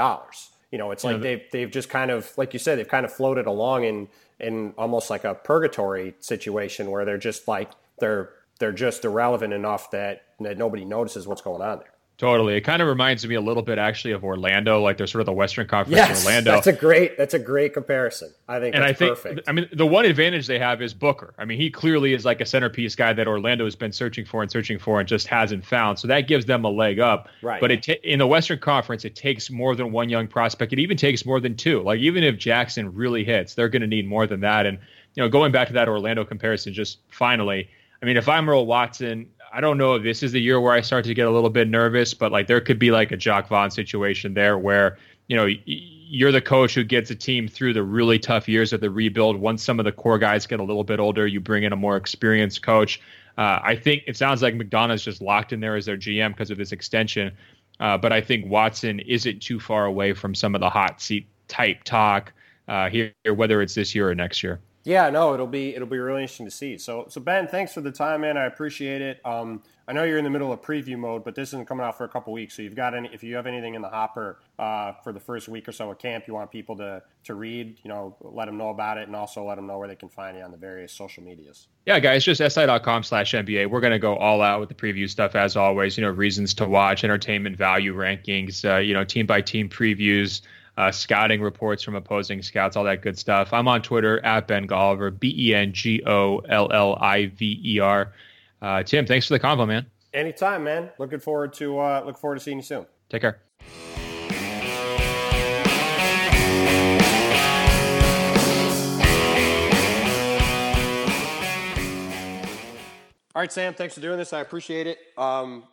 You know, it's like they've, they've just kind of, like you said, they've kind of floated along in, in almost like a purgatory situation where they're just like, they're, they're just irrelevant enough that, that nobody notices what's going on there. Totally. It kind of reminds me a little bit actually of Orlando, like they're sort of the Western Conference yes, Orlando. That's a great that's a great comparison. I think and I think perfect. I mean the one advantage they have is Booker. I mean, he clearly is like a centerpiece guy that Orlando has been searching for and searching for and just hasn't found. So that gives them a leg up. Right. But it in the Western Conference, it takes more than one young prospect. It even takes more than two. Like even if Jackson really hits, they're going to need more than that. And you know, going back to that Orlando comparison, just finally, I mean, if I'm Earl Watson, I don't know if this is the year where I start to get a little bit nervous, but like there could be like a Jacque Vaughn situation there where you know you're the coach who gets a team through the really tough years of the rebuild. Once some of the core guys get a little bit older, you bring in a more experienced coach. Uh, I think it sounds like McDonough's just locked in there as their GM because of this extension. Uh, but I think Watson isn't too far away from some of the hot seat type talk uh, here, whether it's this year or next year. Yeah, no, it'll be it'll be really interesting to see. So, so Ben, thanks for the time, man. I appreciate it. Um, I know you're in the middle of preview mode, but this isn't coming out for a couple weeks. So, you've got any? If you have anything in the hopper uh, for the first week or so of camp, you want people to to read, you know, let them know about it, and also let them know where they can find you on the various social medias. Yeah, guys, just si.com slash NBA. We're to go all out with the preview stuff as always. You know, reasons to watch, entertainment value rankings, uh, you know, team by team previews uh, scouting reports from opposing scouts, all that good stuff. I'm on Twitter at Ben Golliver, B E N G O L L I V E R. Uh, Tim, thanks for the convo, man. Anytime, man. Looking forward to uh, look forward to seeing you soon. Take care. All right, Sam. Thanks for doing this. I appreciate it. Um,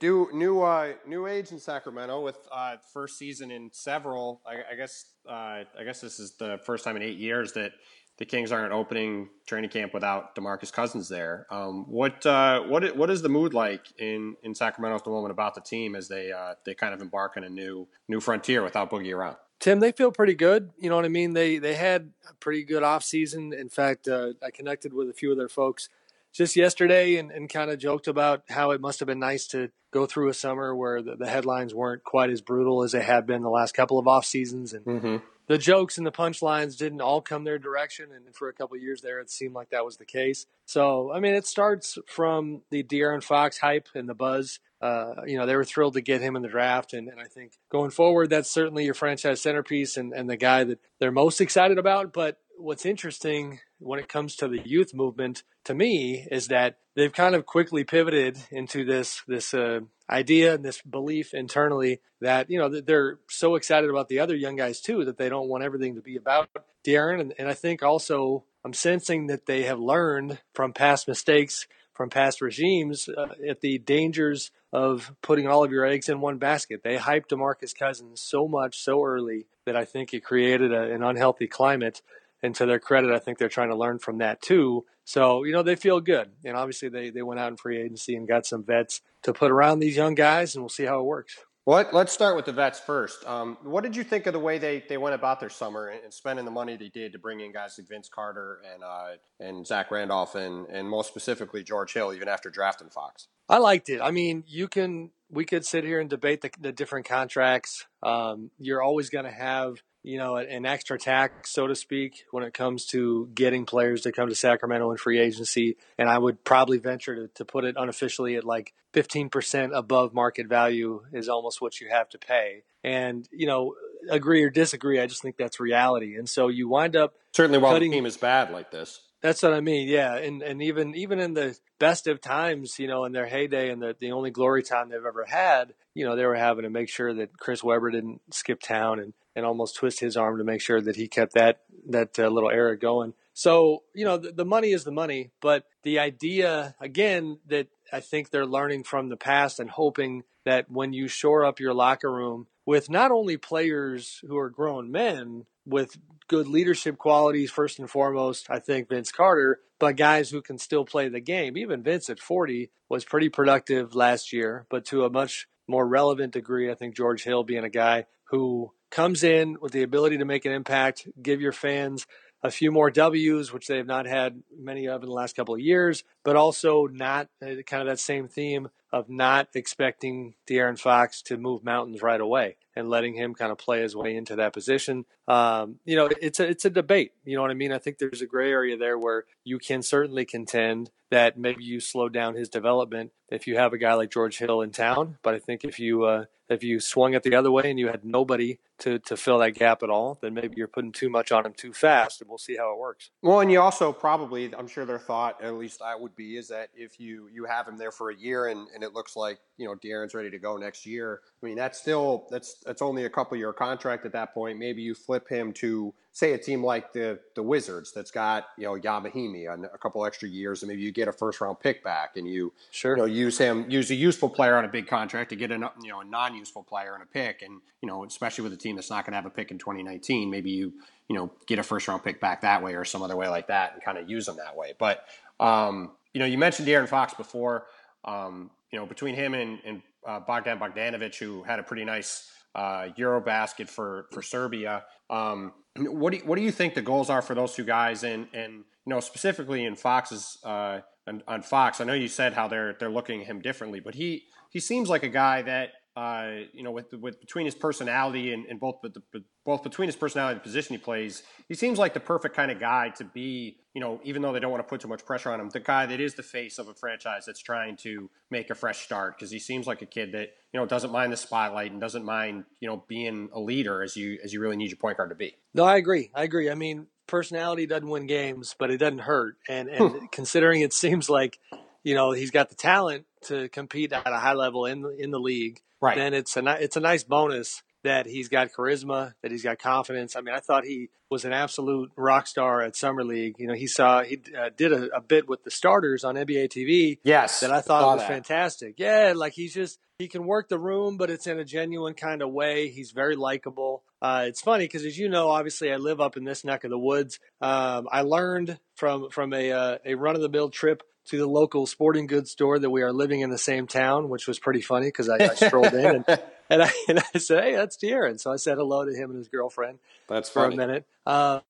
do new uh, new age in Sacramento with uh, first season in several. I, I guess uh, I guess this is the first time in eight years that the Kings aren't opening training camp without Demarcus Cousins there. Um, what uh, what what is the mood like in, in Sacramento at the moment about the team as they uh, they kind of embark on a new new frontier without Boogie around? Tim, they feel pretty good. You know what I mean? They they had a pretty good off season. In fact, uh, I connected with a few of their folks just yesterday and, and kind of joked about how it must have been nice to go through a summer where the, the headlines weren't quite as brutal as they had been the last couple of off seasons. And mm-hmm. the jokes and the punchlines didn't all come their direction. And for a couple of years there it seemed like that was the case. So i mean it starts from the De'Aaron Fox hype and the buzz. Uh, you know they were thrilled to get him in the draft. And, and i think going forward that's certainly your franchise centerpiece and, and the guy that they're most excited about. But what's interesting when it comes to the youth movement to me is that they've kind of quickly pivoted into this this uh, idea and this belief internally that you know they're so excited about the other young guys too that they don't want everything to be about De'Aaron and, and I think also I'm sensing that they have learned from past mistakes from past regimes uh, at the dangers of putting all of your eggs in one basket. They hyped DeMarcus Cousins so much so early that I think it created a, an unhealthy climate and to their credit, I think they're trying to learn from that too. So, you know, they feel good. And obviously they, they went out in free agency and got some vets to put around these young guys and we'll see how it works. Well, let's start with the vets first. Um, what did you think of the way they, they went about their summer and, spending the money they did to bring in guys like Vince Carter and uh, and Zach Randolph and and most specifically George Hill, even after drafting Fox? I liked it. I mean, you can we could sit here and debate the, the different contracts. Um, you're always going to have you know, an extra tax, so to speak, when it comes to getting players to come to Sacramento in free agency. And I would probably venture to, to put it unofficially at like 15% above market value is almost what you have to pay. And, you know, agree or disagree, I just think that's reality. And so you wind up certainly while cutting, the team is bad like this. That's what I mean. Yeah, and and even even in the best of times, you know, in their heyday and the the only glory time they've ever had, you know, they were having to make sure that Chris Webber didn't skip town and and almost twist his arm to make sure that he kept that that uh, little era going. So you know, the, the money is the money, but the idea again that I think they're learning from the past and hoping that when you shore up your locker room with not only players who are grown men with good leadership qualities first and foremost, I think Vince Carter, but guys who can still play the game. Even Vince at 40 was pretty productive last year, but to a much more relevant degree, I think George Hill being a guy who comes in with the ability to make an impact, give your fans a few more W's, which they have not had many of in the last couple of years, but also not uh, kind of that same theme of not expecting De'Aaron Fox to move mountains right away and letting him kind of play his way into that position. Um, you know, it's a it's a debate. You know what I mean? I think there's a gray area there where you can certainly contend that maybe you slow down his development if you have a guy like George Hill in town. But I think if you uh, if you swung it the other way and you had nobody to to fill that gap at all, then maybe you're putting too much on him too fast, and we'll see how it works. Well, and you also probably, I'm sure their thought, at least I would be, is that if you you have him there for a year and, and it looks like you know De'Aaron's ready to go next year, I mean that's still that's that's only a couple year contract at that point. Maybe you flip him to say a team like the the Wizards that's got you know Ian Mahinmi on a couple extra years, and maybe you get a first round pick back, and you sure you know use him use a useful player on a big contract to get a you know a non useful player on a pick, and you know especially with a team that's not going to have a pick in 2019, maybe you you know get a first round pick back that way or some other way like that, and kind of use them that way. But um, you know you mentioned De'Aaron Fox before. Um, you know between him and, and uh, Bogdan Bogdanovic, who had a pretty nice uh, Eurobasket for for Serbia. Um, what do you, what do you think the goals are for those two guys, and and you know specifically in Fox's uh, on, on Fox? I know you said how they're they're looking at him differently, but he he seems like a guy that uh, you know, with with between his personality and, and both the, both between his personality and the position he plays, he seems like the perfect kind of guy to be. You know, even though they don't want to put too much pressure on him, the guy that is the face of a franchise that's trying to make a fresh start because he seems like a kid that you know doesn't mind the spotlight and doesn't mind you know being a leader as you as you really need your point guard to be. No, I agree. I agree. I mean, personality doesn't win games, but it doesn't hurt. And and considering it seems like you know he's got the talent to compete at a high level in in the league right. then it's a it's a nice bonus that he's got charisma, that he's got confidence. I mean, I thought he was an absolute rock star at summer league. You know, he saw he uh, did a, a, bit with the starters on NBA TV. Yes, that I thought was that. fantastic. Yeah, like he's just he can work the room, but it's in a genuine kind of way. He's very likable. Uh, it's funny because, as you know, obviously I live up in this neck of the woods. Um, I learned from from a uh, a run of the mill trip to the local sporting goods store that we are living in the same town, which was pretty funny because I, I, (laughs) strolled in and, and, I, and I said, "Hey, that's De'Aaron." So I said hello to him and his girlfriend. That's for funny. a minute. Uh,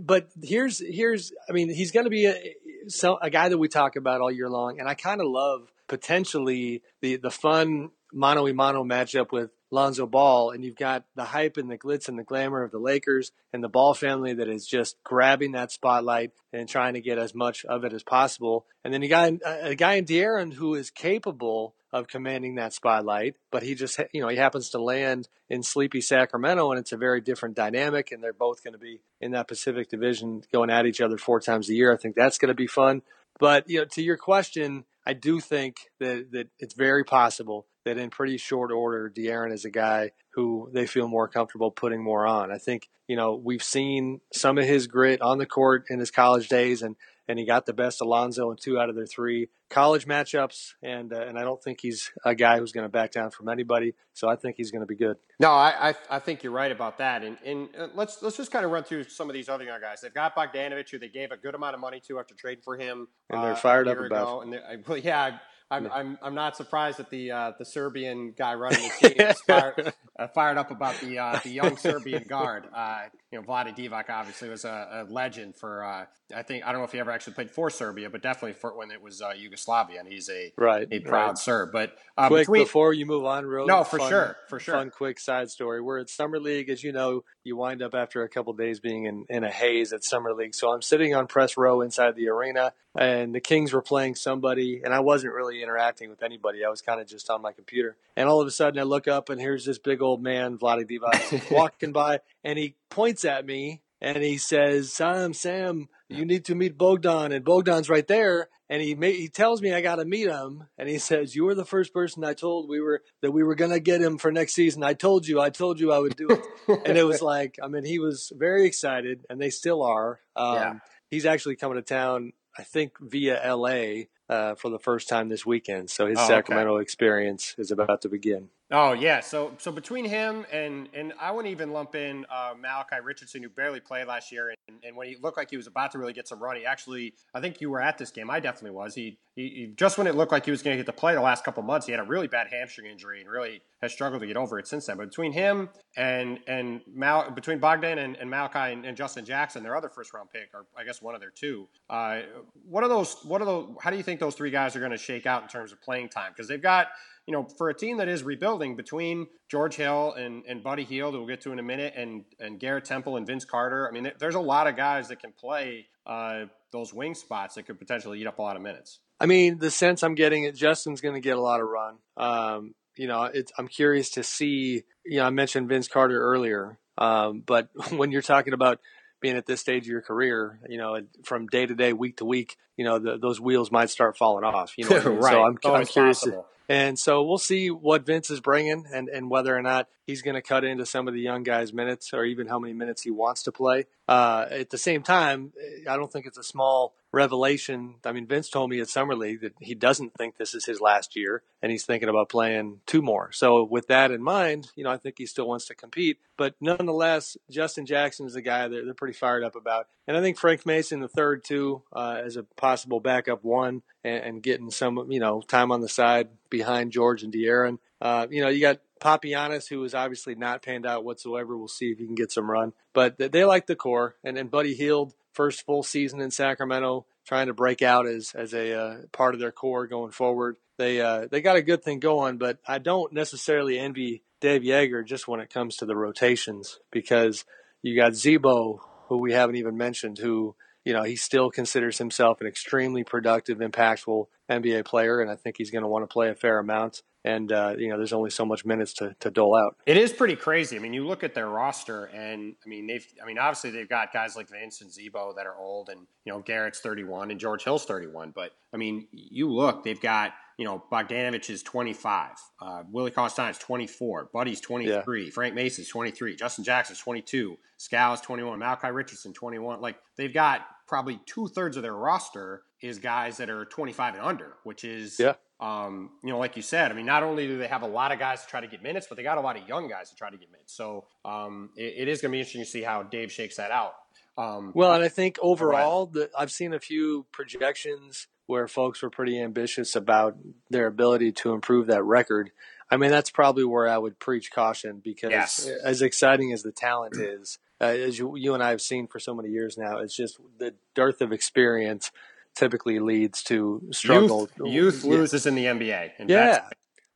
but here's here's I mean he's going to be a, so, a guy that we talk about all year long, and I kind of love potentially the the fun mano a mano matchup with Lonzo Ball, and you've got the hype and the glitz and the glamour of the Lakers and the Ball family that is just grabbing that spotlight and trying to get as much of it as possible. And then you got a guy in De'Aaron who is capable of commanding that spotlight, but he just you know he happens to land in sleepy Sacramento, and it's a very different dynamic. And they're both going to be in that Pacific Division going at each other four times a year. I think that's going to be fun. But you know, to your question, I do think that that it's very possible that in pretty short order, De'Aaron is a guy who they feel more comfortable putting more on. I think, you know, we've seen some of his grit on the court in his college days, and, and he got the best Alonzo in two out of their three college matchups. And, uh, and I don't think he's a guy who's going to back down from anybody. So I think he's going to be good. No, I, I, I think you're right about that. And, and uh, let's, let's just kind of run through some of these other young guys. They've got Bogdanovic, who they gave a good amount of money to after trading for him. And they're uh, fired up ago. about And well, yeah, I'm, I'm, I'm not surprised that the uh, the Serbian guy running the team (laughs) is fired, uh, fired up about the uh, the young Serbian guard. Uh, you know, Vlade Divac obviously was a, a legend for. Uh, I think I don't know if he ever actually played for Serbia, but definitely for when it was uh, Yugoslavia, and he's a right a proud right. Serb. But quick between, before you move on, real no, for fun, sure, for sure, fun quick side story. We're at summer league, as you know. You wind up after a couple days being in, in a haze at summer league. So I'm sitting on press row inside the arena, and the Kings were playing somebody, and I wasn't really interacting with anybody. I was kind of just on my computer. And all of a sudden, I look up, and here's this big old man, Vlade Divac, (laughs) walking by, and he points at me and he says, "Sam, Sam, you need to meet Bogdan," and Bogdan's right there, and he ma- he tells me I got to meet him, and he says, "You were the first person I told we were that we were gonna get him for next season. I told you, I told you I would do it." and it was (laughs) like, I mean, he was very excited, and they still are. Um, Yeah. He's actually coming to town, I think, via L.A. Uh, for the first time this weekend. So his Oh, okay. Sacramento experience is about to begin. Oh yeah, so so between him and and I wouldn't even lump in uh, Malachi Richardson, who barely played last year, and, and when he looked like he was about to really get some run, he actually, I think you were at this game. I definitely was. He, he, he just when it looked like he was going to get to play the last couple months, he had a really bad hamstring injury and really has struggled to get over it since then. But between him and and Mal, between Bogdan and, and Malachi and, and Justin Jackson, their other first round pick, or I guess one of their two, uh, what are those? What are those? How do you think those three guys are going to shake out in terms of playing time? Because they've got you know, for a team that is rebuilding between George Hill and, and Buddy Hield, who we'll get to in a minute, and, and Garrett Temple and Vince Carter, I mean, there's a lot of guys that can play uh, those wing spots that could potentially eat up a lot of minutes. I mean, the sense I'm getting is Justin's going to get a lot of run. Um, you know, it's, I'm curious to see. You know, I mentioned Vince Carter earlier, um, but (laughs) when you're talking about being at this stage of your career, you know, from day to day, week to week, you know, the, those wheels might start falling off. You know, mean? (laughs) so I'm, I'm curious. To. And so we'll see what Vince is bringing and, and whether or not he's going to cut into some of the young guys' minutes or even how many minutes he wants to play. Uh, at the same time, I don't think it's a small revelation. I mean, Vince told me at Summer League that he doesn't think this is his last year and he's thinking about playing two more. So with that in mind, you know, I think he still wants to compete. But nonetheless, Justin Jackson is a guy that they're pretty fired up about. And I think Frank Mason, the third, too, uh, as a possible backup one and, and getting some, you know, time on the side behind George and De'Aaron. Uh, you know, you got Papagiannis, who is obviously not panned out whatsoever. We'll see if he can get some run. But they, like the core. And then Buddy Hield, first full season in Sacramento, trying to break out as as a uh, part of their core going forward. They uh, they got a good thing going, but I don't necessarily envy Dave Joerger just when it comes to the rotations because you got Z-Bo, who we haven't even mentioned, who you know he still considers himself an extremely productive, impactful NBA player, and I think he's going to want to play a fair amount. And uh, you know, there's only so much minutes to, to dole out. It is pretty crazy. I mean, you look at their roster, and I mean, they've, I mean, obviously they've got guys like Vince and Z-Bo that are old, and you know, Garrett's 31 and George Hill's 31. But I mean, you look, they've got, you know, Bogdanovic is 25, uh, Willie Cauley-Stein's 24, Buddy's 23, Frank Mason's 23, Justin Jackson's 22, Skal is 21, Malachi Richardson 21. Like they've got probably two thirds of their roster is guys that are 25 and under, which is Yeah. um, you know, like you said, I mean, not only do they have a lot of guys to try to get minutes, but they got a lot of young guys to try to get minutes. So um, it, it is going to be interesting to see how Dave shakes that out. Um, Well, and I think overall, the, I've seen a few projections where folks were pretty ambitious about their ability to improve that record. I mean, that's probably where I would preach caution because Yes. as exciting as the talent is, uh, as you, you and I have seen for so many years now, it's just the dearth of experience typically leads to struggle. youth, youth Yeah. loses in the NBA. And Yeah.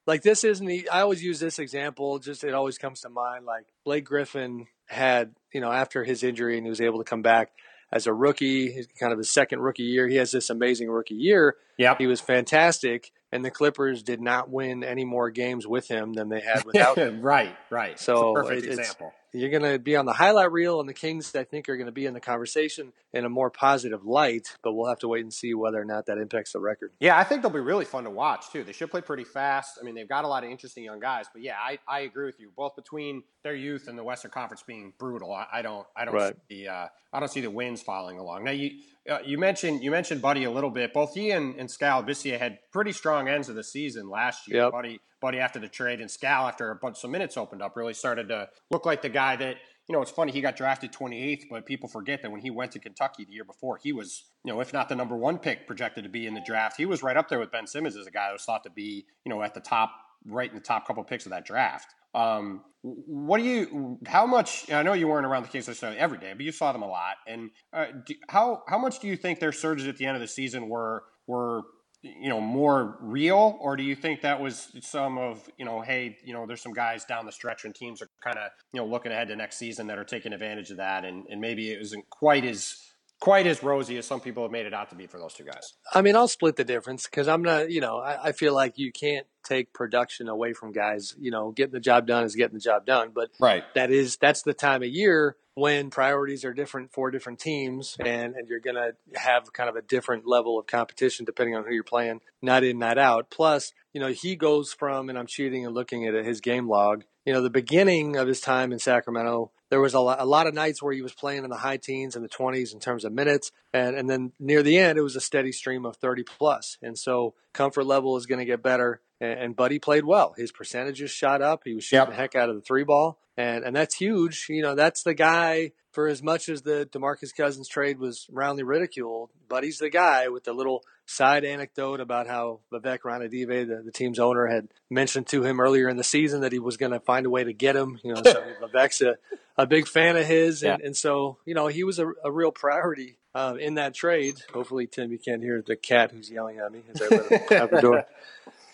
Like this isn't the I always use this example, just it always comes to mind. Like Blake Griffin had, you know, after his injury and he was able to come back as a rookie, kind of his second rookie year. He has this amazing rookie year. Yep. He was fantastic, and the Clippers did not win any more games with him than they had (laughs) without him. right, right. So It's a perfect it- example. You're going to be on the highlight reel, and the Kings, I think, are going to be in the conversation in a more positive light, but we'll have to wait and see whether or not that impacts the record. Yeah, I think they'll be really fun to watch too. They should play pretty fast. I mean, they've got a lot of interesting young guys, but yeah, I, I agree with you. Both between their youth and the Western Conference being brutal, I, I don't I don't Right. see the uh, I don't see the wins following along. Now you uh, you mentioned you mentioned Buddy a little bit. Both he and, and Skal Labissière had pretty strong ends of the season last year. Yep. Buddy Buddy after the trade and Skal after a bunch of minutes opened up really started to look like the guy that you know, it's funny he got drafted 28th, but people forget that when he went to Kentucky the year before, he was, you know, if not the number one pick projected to be in the draft, he was right up there with Ben Simmons as a guy that was thought to be, you know, at the top, right in the top couple picks of that draft. Um, what do you? How much? I know you weren't around the Kings necessarily every day, but you saw them a lot. And uh, do, how how much do you think their surges at the end of the season were were you know more real? Or do you think that was some of you know hey you know there's some guys down the stretch and teams are kind of you know looking ahead to next season that are taking advantage of that? And, and maybe it isn't quite as quite as rosy as some people have made it out to be for those two guys. I mean, I'll split the difference because I'm not, you know, I, I feel like you can't take production away from guys. You know, getting the job done is getting the job done, but right. that is that's the time of year when priorities are different for different teams and, and you're going to have kind of a different level of competition depending on who you're playing, night in, night out. Plus, you know, he goes from, and I'm cheating and looking at his game log, you know, the beginning of his time in Sacramento, there was a lot, a lot of nights where he was playing in the high teens and the 20s in terms of minutes. And, and then near the end, it was a steady stream of 30 plus. And so comfort level is going to get better. And, and Buddy played well. His percentages shot up. He was shooting yep. the heck out of the three ball. And, and that's huge. You know, that's the guy for as much as the DeMarcus Cousins trade was roundly ridiculed, Buddy's the guy with the little side anecdote about how Vivek Ranadive, the, the team's owner, had mentioned to him earlier in the season that he was going to find a way to get him. You know, so (laughs) Vivek's a, a big fan of his, and, yeah. and so you know he was a, a real priority uh, in that trade. Hopefully, Tim, you can't hear the cat who's yelling at me as I out the door. (laughs)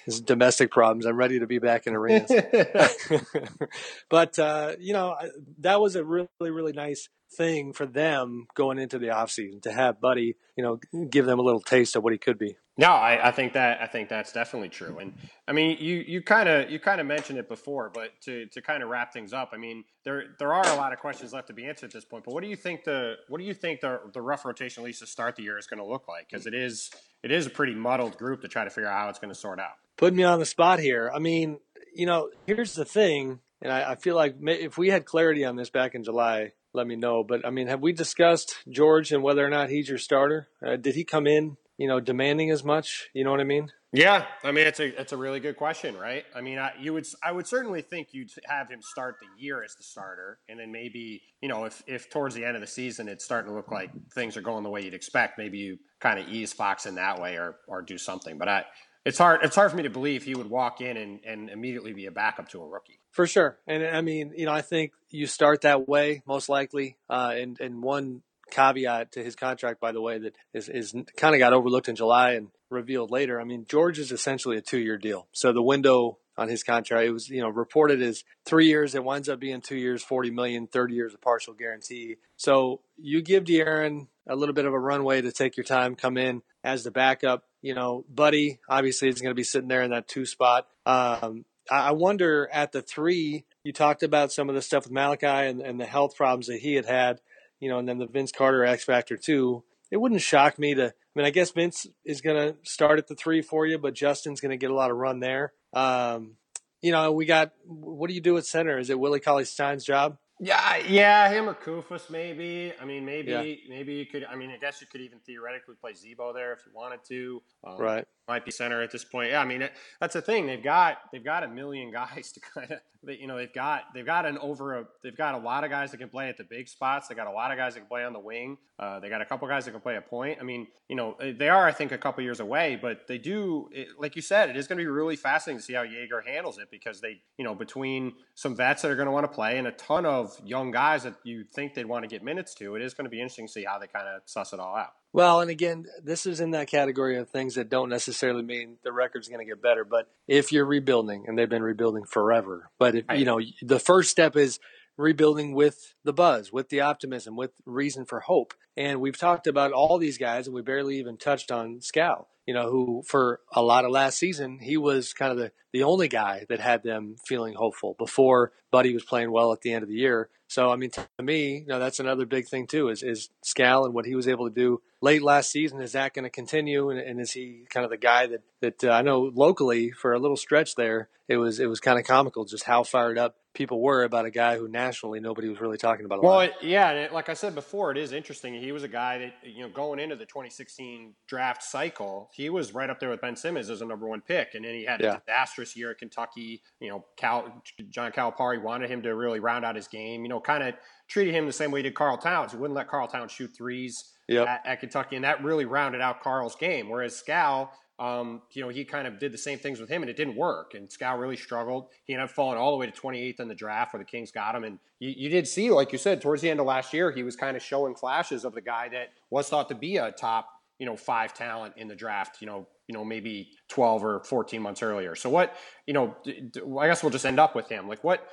His domestic problems. I'm ready to be back in arenas. (laughs) (laughs) but uh, you know, that was a really, really nice thing for them going into the offseason to have Buddy, you know, give them a little taste of what he could be. No, I, I think that I think that's definitely true. And I mean, you you kind of you kind of mentioned it before, but to to kind of wrap things up, I mean, there there are a lot of questions left to be answered at this point. But what do you think the what do you think the the rough rotation, at least to start the year, is going to look like? Because it is it is a pretty muddled group to try to figure out how it's going to sort out. Putting me on the spot here. I mean, you know, here's the thing, and I, I feel like if we had clarity on this back in July, let me know. But I mean, have we discussed George and whether or not he's your starter? Uh, did he come in, you know, demanding as much? You know what I mean? Yeah, I mean it's a it's a really good question, right? I mean, I, you would I would certainly think you'd have him start the year as the starter, and then maybe you know if if towards the end of the season it's starting to look like things are going the way you'd expect, maybe you kind of ease Fox in that way or or do something. But I it's hard it's hard for me to believe he would walk in and, and immediately be a backup to a rookie. For sure. And I mean, you know, I think you start that way most likely. Uh, and, and one caveat to his contract, by the way, that is, is kind of got overlooked in July and revealed later. I mean, George is essentially a two year deal. So the window on his contract, it was, you know, reported as three years. It winds up being two years, 40 million, 30 years of partial guarantee. So you give De'Aaron a little bit of a runway to take your time, come in as the backup. You know, Buddy obviously is going to be sitting there in that two spot. Um, I wonder at the three, you talked about some of the stuff with Malachi and, and the health problems that he had had, you know, and then the Vince Carter X Factor too. It wouldn't shock me to, I mean, I guess Vince is going to start at the three for you, but Justin's going to get a lot of run there. Um, you know, we got, what do you do at center? Is it Willie Cauley Stein's job? Yeah, yeah, him or Koufos maybe. I mean, maybe, yeah. maybe you could. I mean, I guess you could even theoretically play Z-Bo there if you wanted to. Um, right. Might be center at this point. Yeah, I mean, it, that's the thing. They've got they've got a million (laughs) guys to kind of. You know, they've got they've got an over a they've got a lot of guys that can play at the big spots. They got a lot of guys that can play on the wing. Uh, they got a couple guys that can play a point. I mean, you know, they are I think a couple years away, but they do. It, like you said, it is going to be really fascinating to see how Joerger handles it because they, you know, between some vets that are going to want to play and a ton of young guys that you think they'd want to get minutes to, it is going to be interesting to see how they kind of suss it all out. Well, and again, this is in that category of things that don't necessarily mean the record's going to get better. But if you're rebuilding, and they've been rebuilding forever, but if you know, the first step is rebuilding with the buzz, with the optimism, with reason for hope. And we've talked about all these guys, and we barely even touched on Skal you know, who for a lot of last season, he was kind of the, the only guy that had them feeling hopeful before Buddy was playing well at the end of the year. So, I mean, to me, you know, that's another big thing too, is, is Skal and what he was able to do late last season. Is that going to continue? And, and, is he kind of the guy that, that uh, I know locally for a little stretch there, it was, it was kind of comical just how fired up people were about a guy who nationally nobody was really talking about. well, lot. yeah, and it, like I said before, it is interesting. He was a guy that you know going into the 2016 draft cycle, he was right up there with Ben Simmons as a number one pick, and then he had a yeah. disastrous year at Kentucky. You know, Cal, John Calipari wanted him to really round out his game. You know, kind of treated him the same way he did Karl Towns. He wouldn't let Karl Towns shoot threes. Yep. At, at Kentucky, and that really rounded out Karl's game. Whereas Skal, um, you know, he kind of did the same things with him, and it didn't work. And Skal really struggled. He ended up falling all the way to 28th in the draft, where the Kings got him. And you, you, did see, like you said, towards the end of last year, he was kind of showing flashes of the guy that was thought to be a top, you know, five talent in the draft. You know, you know, maybe 12 or 14 months earlier. So what, you know, I guess we'll just end up with him. Like what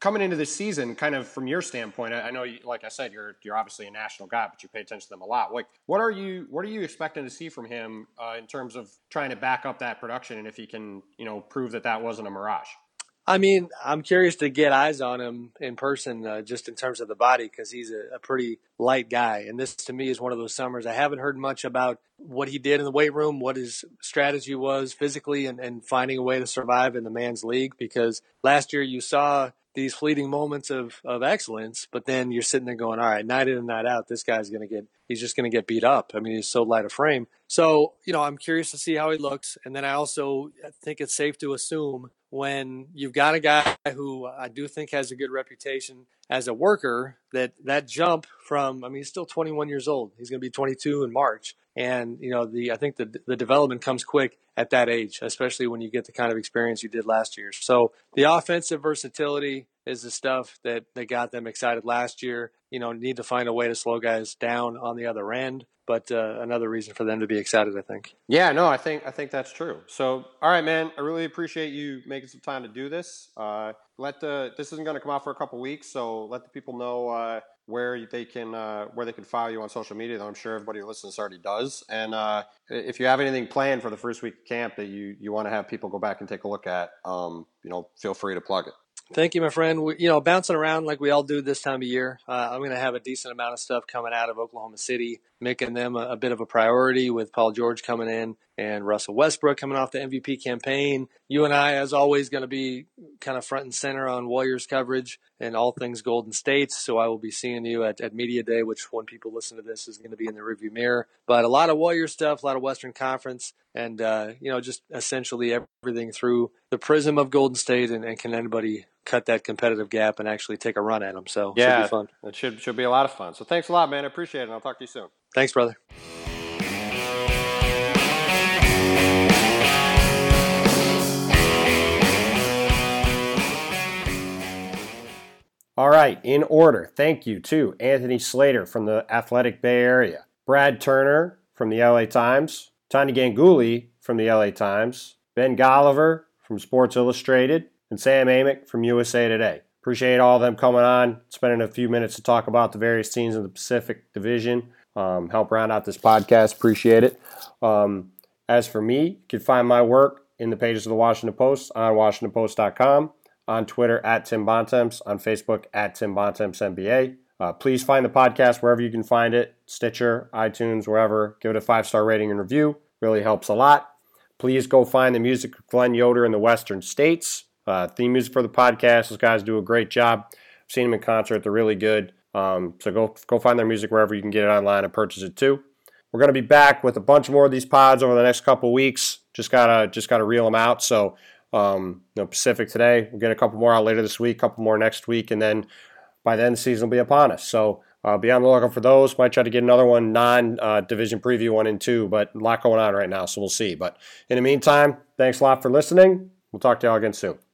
coming into this season, kind of from your standpoint, I know, you, like I said, you're you're obviously a national guy, but you pay attention to them a lot. Like, what are you what are you expecting to see from him uh, in terms of trying to back up that production, and if he can, you know, prove that that wasn't a mirage? I mean, I'm curious to get eyes on him in person, uh, just in terms of the body, because he's a, a, pretty light guy. And this, to me, is one of those summers I haven't heard much about what he did in the weight room, what his strategy was physically, and, and finding a way to survive in the man's league. Because last year you saw these fleeting moments of, of excellence, but then you're sitting there going, all right, night in and night out, this guy's going to get, he's just going to get beat up. I mean, he's so light a frame. So, you know, I'm curious to see how he looks. And then I also think it's safe to assume when you've got a guy who I do think has a good reputation as a worker, that that jump from, I mean, he's still 21 years old. He's going to be 22 in March. And, you know, the, I think the, the development comes quick at that age, especially when you get the kind of experience you did last year. So the offensive versatility is the stuff that, that got them excited last year. You know, need to find a way to slow guys down on the other end but uh, another reason for them to be excited, I think. Yeah, no, I think I think that's true. So, all right, man, I really appreciate you making some time to do this. Uh, let the this isn't going to come out for a couple weeks, so let the people know uh, where they can uh, where they can follow you on social media. Though I'm sure everybody who listens already does. And uh, if you have anything planned for the first week of camp that you you want to have people go back and take a look at, um, you know, feel free to plug it. Thank you, my friend. We, you know, bouncing around like we all do this time of year. Uh, I'm going to have a decent amount of stuff coming out of Oklahoma City, making them a, a, bit of a priority with Paul George coming in and Russell Westbrook coming off the MVP campaign. You and I, as always, going to be kind of front and center on Warriors coverage and all things Golden State. So I will be seeing you at, at Media Day, which when people listen to this is going to be in the review mirror. But a lot of Warrior stuff, a lot of Western Conference, and uh, you know, just essentially everything through the prism of Golden State. And, and can anybody cut that competitive gap and actually take a run at them. So yeah, should fun. It should should be a lot of fun. So thanks a lot, man. I appreciate it. I'll talk to you soon. Thanks, brother. All right, in order. Thank you to Anthony Slater from the Athletic Bay Area, Brad Turner from the LA Times, Tania Ganguli from the LA Times, Ben Golliver from Sports Illustrated, and Sam Amick from USA Today. Appreciate all of them coming on, spending a few minutes to talk about the various teams in the Pacific Division. Um, help round out this podcast. Appreciate it. Um, as for me, you can find my work in the pages of the Washington Post on WashingtonPost.com, on Twitter at Tim Bontemps, on Facebook at Tim Bontemps NBA. Uh, please find the podcast wherever you can find it Stitcher, iTunes, wherever. Give it a five star rating and review. Really helps a lot. Please go find the music of Glenn Yoder in the Western States. Uh, theme music for the podcast. Those guys do a great job. I've seen them in concert; they're really good. Um, so go go find their music wherever you can get it online and purchase it too. We're going to be back with a bunch more of these pods over the next couple weeks. Just gotta just gotta reel them out. So um, you know, Pacific today. We'll get a couple more out later this week, a couple more next week, and then by then the season will be upon us. So uh, be on the lookout for those. Might try to get another one non-division uh, preview one and two, but a lot going on right now, so we'll see. But in the meantime, thanks a lot for listening. We'll talk to y'all again soon.